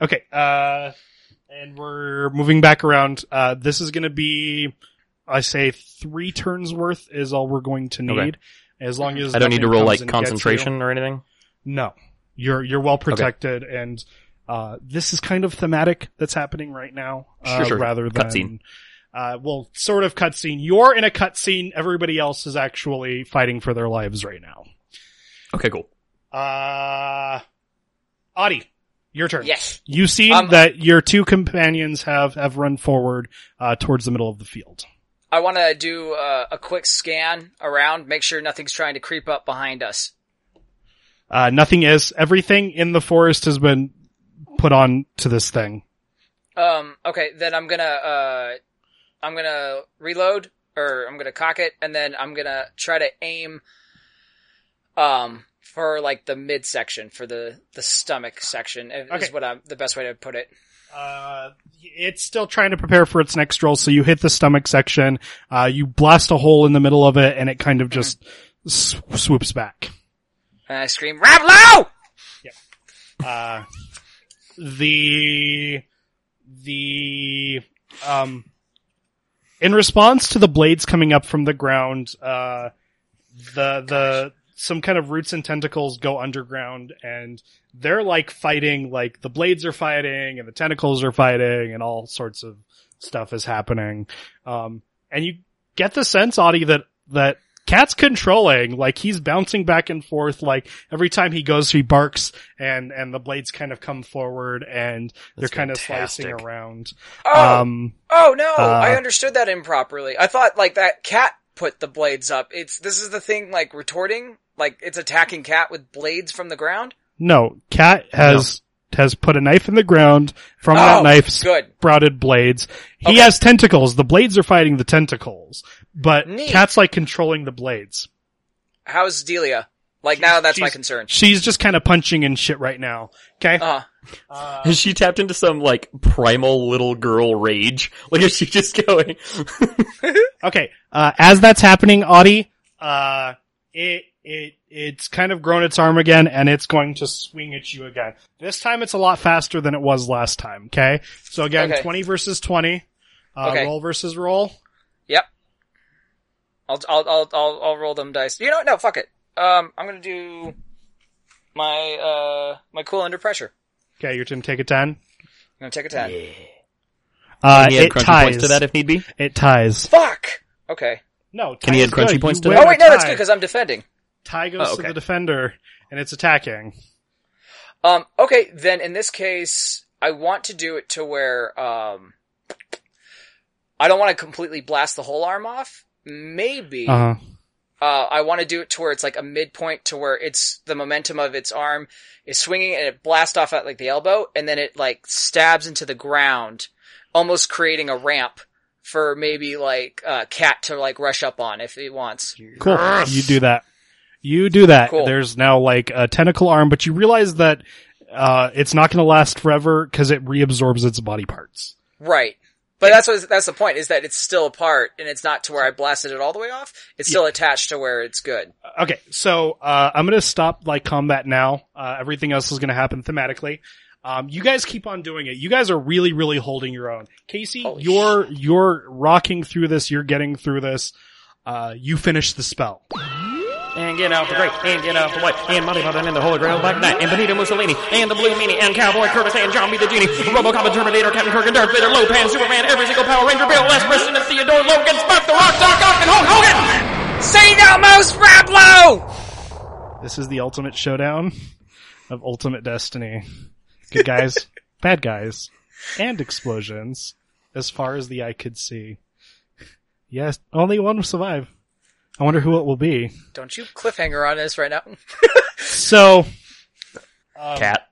Okay, uh, and we're moving back around. Uh, this is gonna be, I say three turns worth is all we're going to need. Okay. As long as I don't need to roll like and you. concentration or anything. No, you're, you're well protected and, uh, this is kind of thematic that's happening right now. Uh, Sure, sure. rather than, Cutscene. uh, well, sort of cutscene. You're in a cutscene. Everybody else is actually fighting for their lives right now. Okay, cool. Uh, Audie, your turn. Yes. You see Um, that your two companions have, have run forward, uh, towards the middle of the field. I want to do uh, a quick scan around, make sure nothing's trying to creep up behind us. Uh, nothing is, everything in the forest has been put on to this thing. Um, okay, then I'm gonna, uh, I'm gonna reload, or I'm gonna cock it, and then I'm gonna try to aim, um, for like the midsection, for the, the stomach section, is Okay. what I'm, the best way to put it. Uh, it's still trying to prepare for its next roll, so you hit the stomach section, uh, you blast a hole in the middle of it, and it kind of just s- swoops back. And I scream, Rob Lowe! uh, the the um in response to the blades coming up from the ground uh the the some kind of roots and tentacles go underground and they're like fighting like the blades are fighting and the tentacles are fighting and all sorts of stuff is happening um and you get the sense audie that that cat's controlling like he's bouncing back and forth like every time he goes he barks and and the blades kind of come forward and they're That's kind of slicing around Oh! um Oh no, Uh, I understood that improperly. I thought like that cat put the blades up. It's this is the thing like retorting, like it's attacking cat with blades from the ground. no cat has has put a knife in the ground from Oh, that knife good. sprouted blades he Okay. has tentacles the blades are fighting the tentacles but Neat. cat's like controlling the blades How's Delia? Like now that's my concern. she's just kind of punching and shit right now okay Uh, Has she tapped into some like primal little girl rage? Like is she just going? Okay, uh, as that's happening, Audie, uh, it, it, it's kind of grown its arm again and it's going to swing at you again. This time it's a lot faster than it was last time, okay? So again, Okay. 20 versus 20. Uh, Okay. roll versus roll. Yep. I'll, I'll, I'll, I'll, I'll roll them dice. You know what? No, fuck it. Um, I'm gonna do my, uh, my cool under pressure. Okay, you're going to take a 10. I'm gonna take a 10. Uh, Can he add it ties. points to that if need be? It ties. Fuck! Okay. No, Can he add crunchy good. points You to that? Oh wait, no, that's good because I'm defending. Tie goes Oh, to the defender, and it's attacking. Um, okay, then in this case, I want to do it to where, um, I don't want to completely blast the whole arm off. Maybe, Uh-huh. uh, I want to do it to where it's like a midpoint to where it's the momentum of its arm is swinging and it blasts off at like the elbow and then it like stabs into the ground, almost creating a ramp for maybe like, uh, cat to like rush up on if he wants. Cool. You do that. You do that. Cool. There's now like a tentacle arm, but you realize that uh, it's not going to last forever because it reabsorbs its body parts. Right. But that's what, that's the point is that it's still apart and it's not to where I blasted it all the way off. It's still attached to where it's good. Okay, so uh, I'm going to stop like combat now. Uh, everything else is going to happen thematically. Um, you guys keep on doing it. You guys are really, really holding your own. Casey, Holy you're you're rocking through this. You're getting through this. Uh, you finish the spell. And get out the great, and get out the white, and Monty Python and the Holy Grail, Black Knight, and Benito Mussolini, and the Blue Meanie, and Cowboy Curtis, and John B. the Genie, Robocop, and Terminator, Captain Kirk, and Darth Vader, Lopan, Superman, every single Power Ranger, Bill, Les Preston, and Theodore Logan, Spock, The Rock, Doc Ock, and Hulk Hogan! Say no most Rablo! This is the ultimate showdown of ultimate destiny. Good guys, bad guys, and explosions, as far as the eye could see. Yes, only one will survive. I wonder who it will be. Don't you cliffhanger on us right now. So, um, Cat.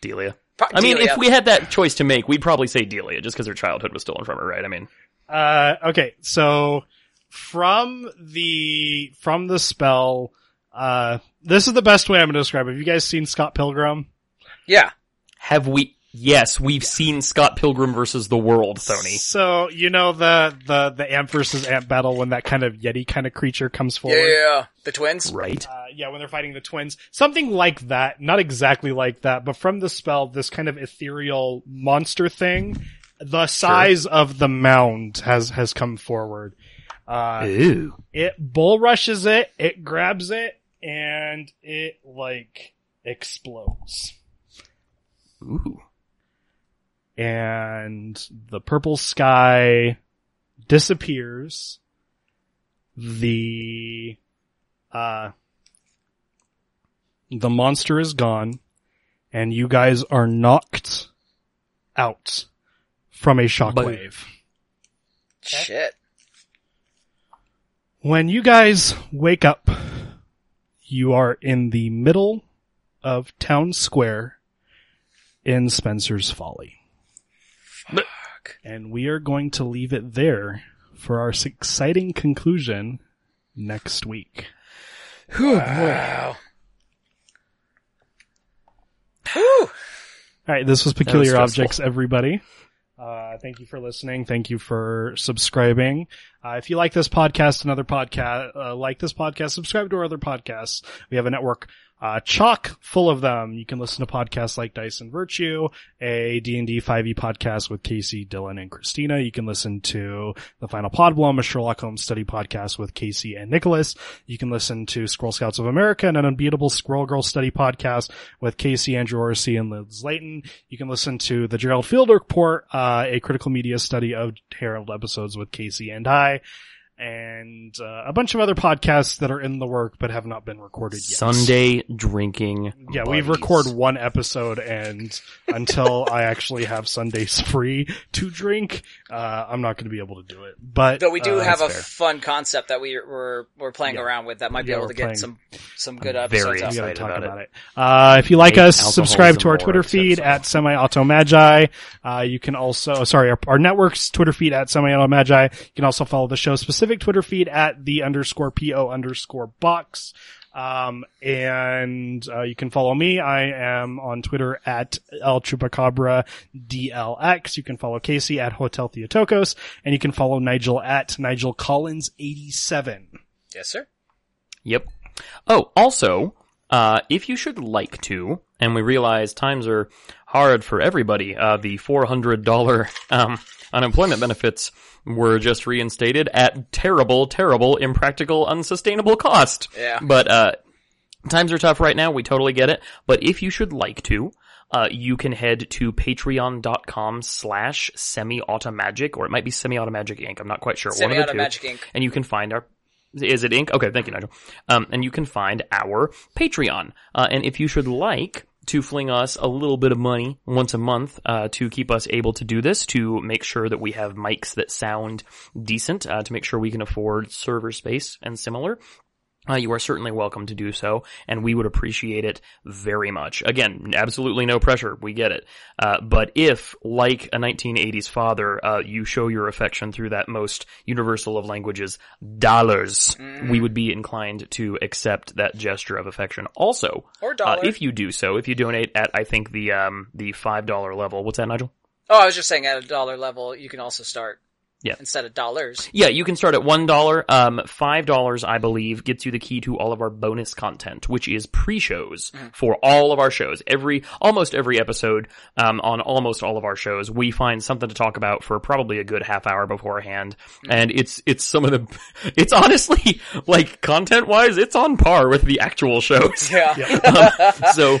Delia. Pro- I mean, Delia. if we had that choice to make, we'd probably say Delia, just because her childhood was stolen from her, right? I mean, Uh, okay, so from the from the spell, uh, this is the best way I'm going to describe it. Have you guys seen Scott Pilgrim? Yeah. have we? Yes, we've seen Scott Pilgrim versus the World, Sony. So you know the the the ant versus ant battle when that kind of yeti kind of creature comes forward. Yeah. The twins? Right. Uh, yeah, when they're fighting the twins, something like that. Not exactly like that, but from the spell, this kind of ethereal monster thing, the size of the mound has has come forward. Uh, Ooh. it bull rushes it, it grabs it, and it like explodes. Ooh. And the purple sky disappears. The uh the monster is gone, and you guys are knocked out from a shockwave. Shit. When you guys wake up, you are in the middle of town square in Spencer's Folly. And we are going to leave it there for our exciting conclusion next week. Wow. Whew. All right, this was Peculiar stressful. Objects, everybody. Uh, thank you for listening. Thank you for subscribing. Uh, if you like this podcast another podcast, uh, like this podcast, subscribe to our other podcasts. We have a network, uh, chock full of them. You can listen to podcasts like Dice and Virtue, a D&D 5e podcast with Casey, Dylan, and Christina. You can listen to The Final Podblom, a Sherlock Holmes study podcast with Casey and Nicholas. You can listen to Squirrel Scouts of America and an unbeatable Squirrel Girl study podcast with Casey, Andrew Orsi, and Liz Layton. You can listen to the Gerald Field Report, uh, a critical media study of Herald episodes with Casey and I, and uh, a bunch of other podcasts that are in the work but have not been recorded yet. Sunday drinking. Yeah, we buddies. record one episode, and until I actually have Sundays free to drink, uh, I'm not going to be able to do it. But Though we do uh, have a fair. fun concept that we we're we're playing Yeah. around with that might be Yeah, able we're to get playing- some some good I'm very episodes we out. excited. talk about about, it. it. Uh, if you like Make us, subscribe to our Twitter feed at Semi Auto Magi. Uh, you can also, sorry, our, our network's Twitter feed at Semi Auto Magi. You can also follow the show specific Twitter feed at the underscore PO underscore box. Um, and, uh, you can follow me. I am on Twitter at El Chupacabra DLX. You can follow Casey at Hotel Theotokos and you can follow Nigel at Nigel Collins 87. Yes, sir. Yep. Oh, also, uh, if you should like to, and we realize times are hard for everybody, uh, the $400, um, unemployment benefits were just reinstated at terrible, terrible, impractical, unsustainable cost. Yeah. But, uh, times are tough right now. We totally get it. But if you should like to, uh, you can head to patreon.com slash semi-automagic, or it might be semi-automagic inc. I'm not quite sure. One of the Semi-Auto two Magic Inc. and you can find our is it ink? Okay, thank you, Nigel. Um, and you can find our Patreon. Uh, and if you should like to fling us a little bit of money once a month uh, to keep us able to do this, to make sure that we have mics that sound decent, uh, to make sure we can afford server space and similar, uh, you are certainly welcome to do so, and we would appreciate it very much. Again, absolutely no pressure. We get it. Uh, but if, like a 1980s father, uh, you show your affection through that most universal of languages, dollars, we would be inclined to accept that gesture of affection. Also, Or uh, dollar. if you do so, if you donate at, I think the um, the five dollar level. What's that, Nigel? Oh, I was just saying at a dollar level, you can also start. Yeah. Instead of dollars. Yeah, you can start at one dollar. Um, five dollars, I believe, gets you the key to all of our bonus content, which is pre-shows for all of our shows. Every, almost every episode, um, on almost all of our shows, we find something to talk about for probably a good half hour beforehand, and it's it's some of the, it's honestly like content-wise, it's on par with the actual shows. Yeah. Um, so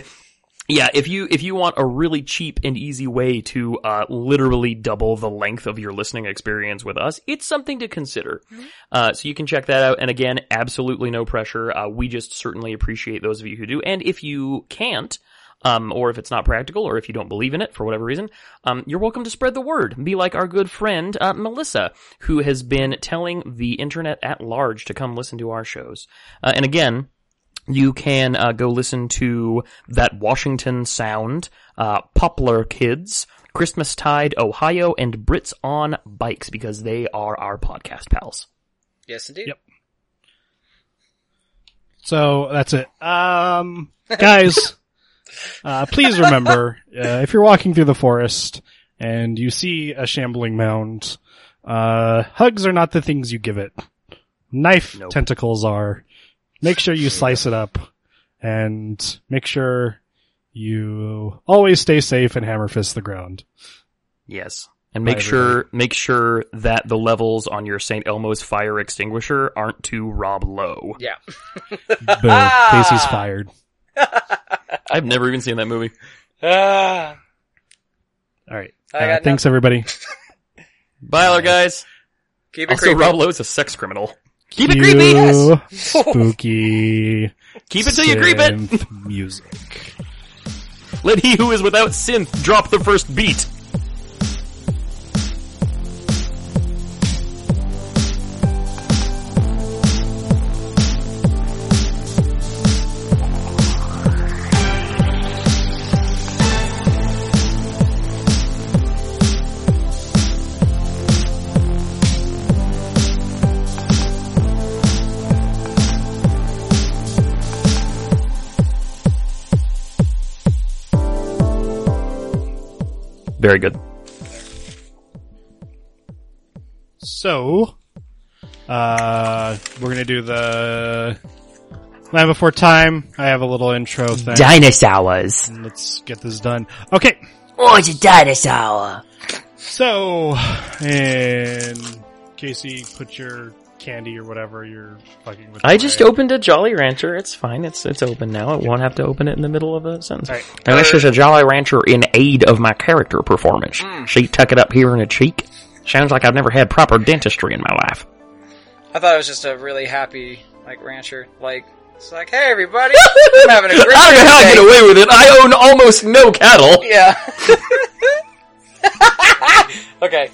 yeah, if you if you want a really cheap and easy way to uh, literally double the length of your listening experience with us, it's something to consider. Uh, so you can check that out. And again, absolutely no pressure. Uh, we just certainly appreciate those of you who do. And if you can't, um, or if it's not practical, or if you don't believe in it for whatever reason, um, you're welcome to spread the word. Be like our good friend uh, Melissa, who has been telling the internet at large to come listen to our shows. Uh, and again, you can uh, go listen to that Washington Sound, uh, Poplar Kids, Christmas Tide, Ohio, and Brits on Bikes because they are our podcast pals. yes, indeed. Yep. So that's it. Um, guys, uh, please remember, uh, if you're walking through the forest and you see a shambling mound, uh, hugs are not the things you give it. Knife Nope. tentacles are. Make sure you slice it up and make sure you always stay safe and hammer fist the ground. Yes. And make Bye, sure make sure that the levels on your St. Elmo's fire extinguisher aren't too Rob low. Yeah. Boo. Casey's fired. I've never even seen that movie. Ah. All right. Uh, got thanks everybody. Bye, other guys. Keep it Also, creepy. Rob Lowe is a sex criminal. Keep it creepy. Cue Spooky. Keep it till you creep it. Music. Let he who is without synth drop the first beat. Very good. So, uh, we're gonna do the Land Before Time. I have a little intro thing. Dinosaurs. Let's get this done. Okay. Oh, it's a dinosaur. So, and Casey, put your candy or whatever you're fucking with. I just away. opened a Jolly Rancher. It's fine. It's it's open now. It won't have to open it in the middle of a sentence. Alright. And this uh, is a Jolly Rancher in aid of my character performance. Hmm. She tuck it up here in a cheek. Sounds like I've never had proper dentistry in my life. I thought it was just a really happy, like, rancher. Like, it's like, hey everybody, I'm having a great I don't know how I day. get away with it. I own almost no cattle. Yeah. okay.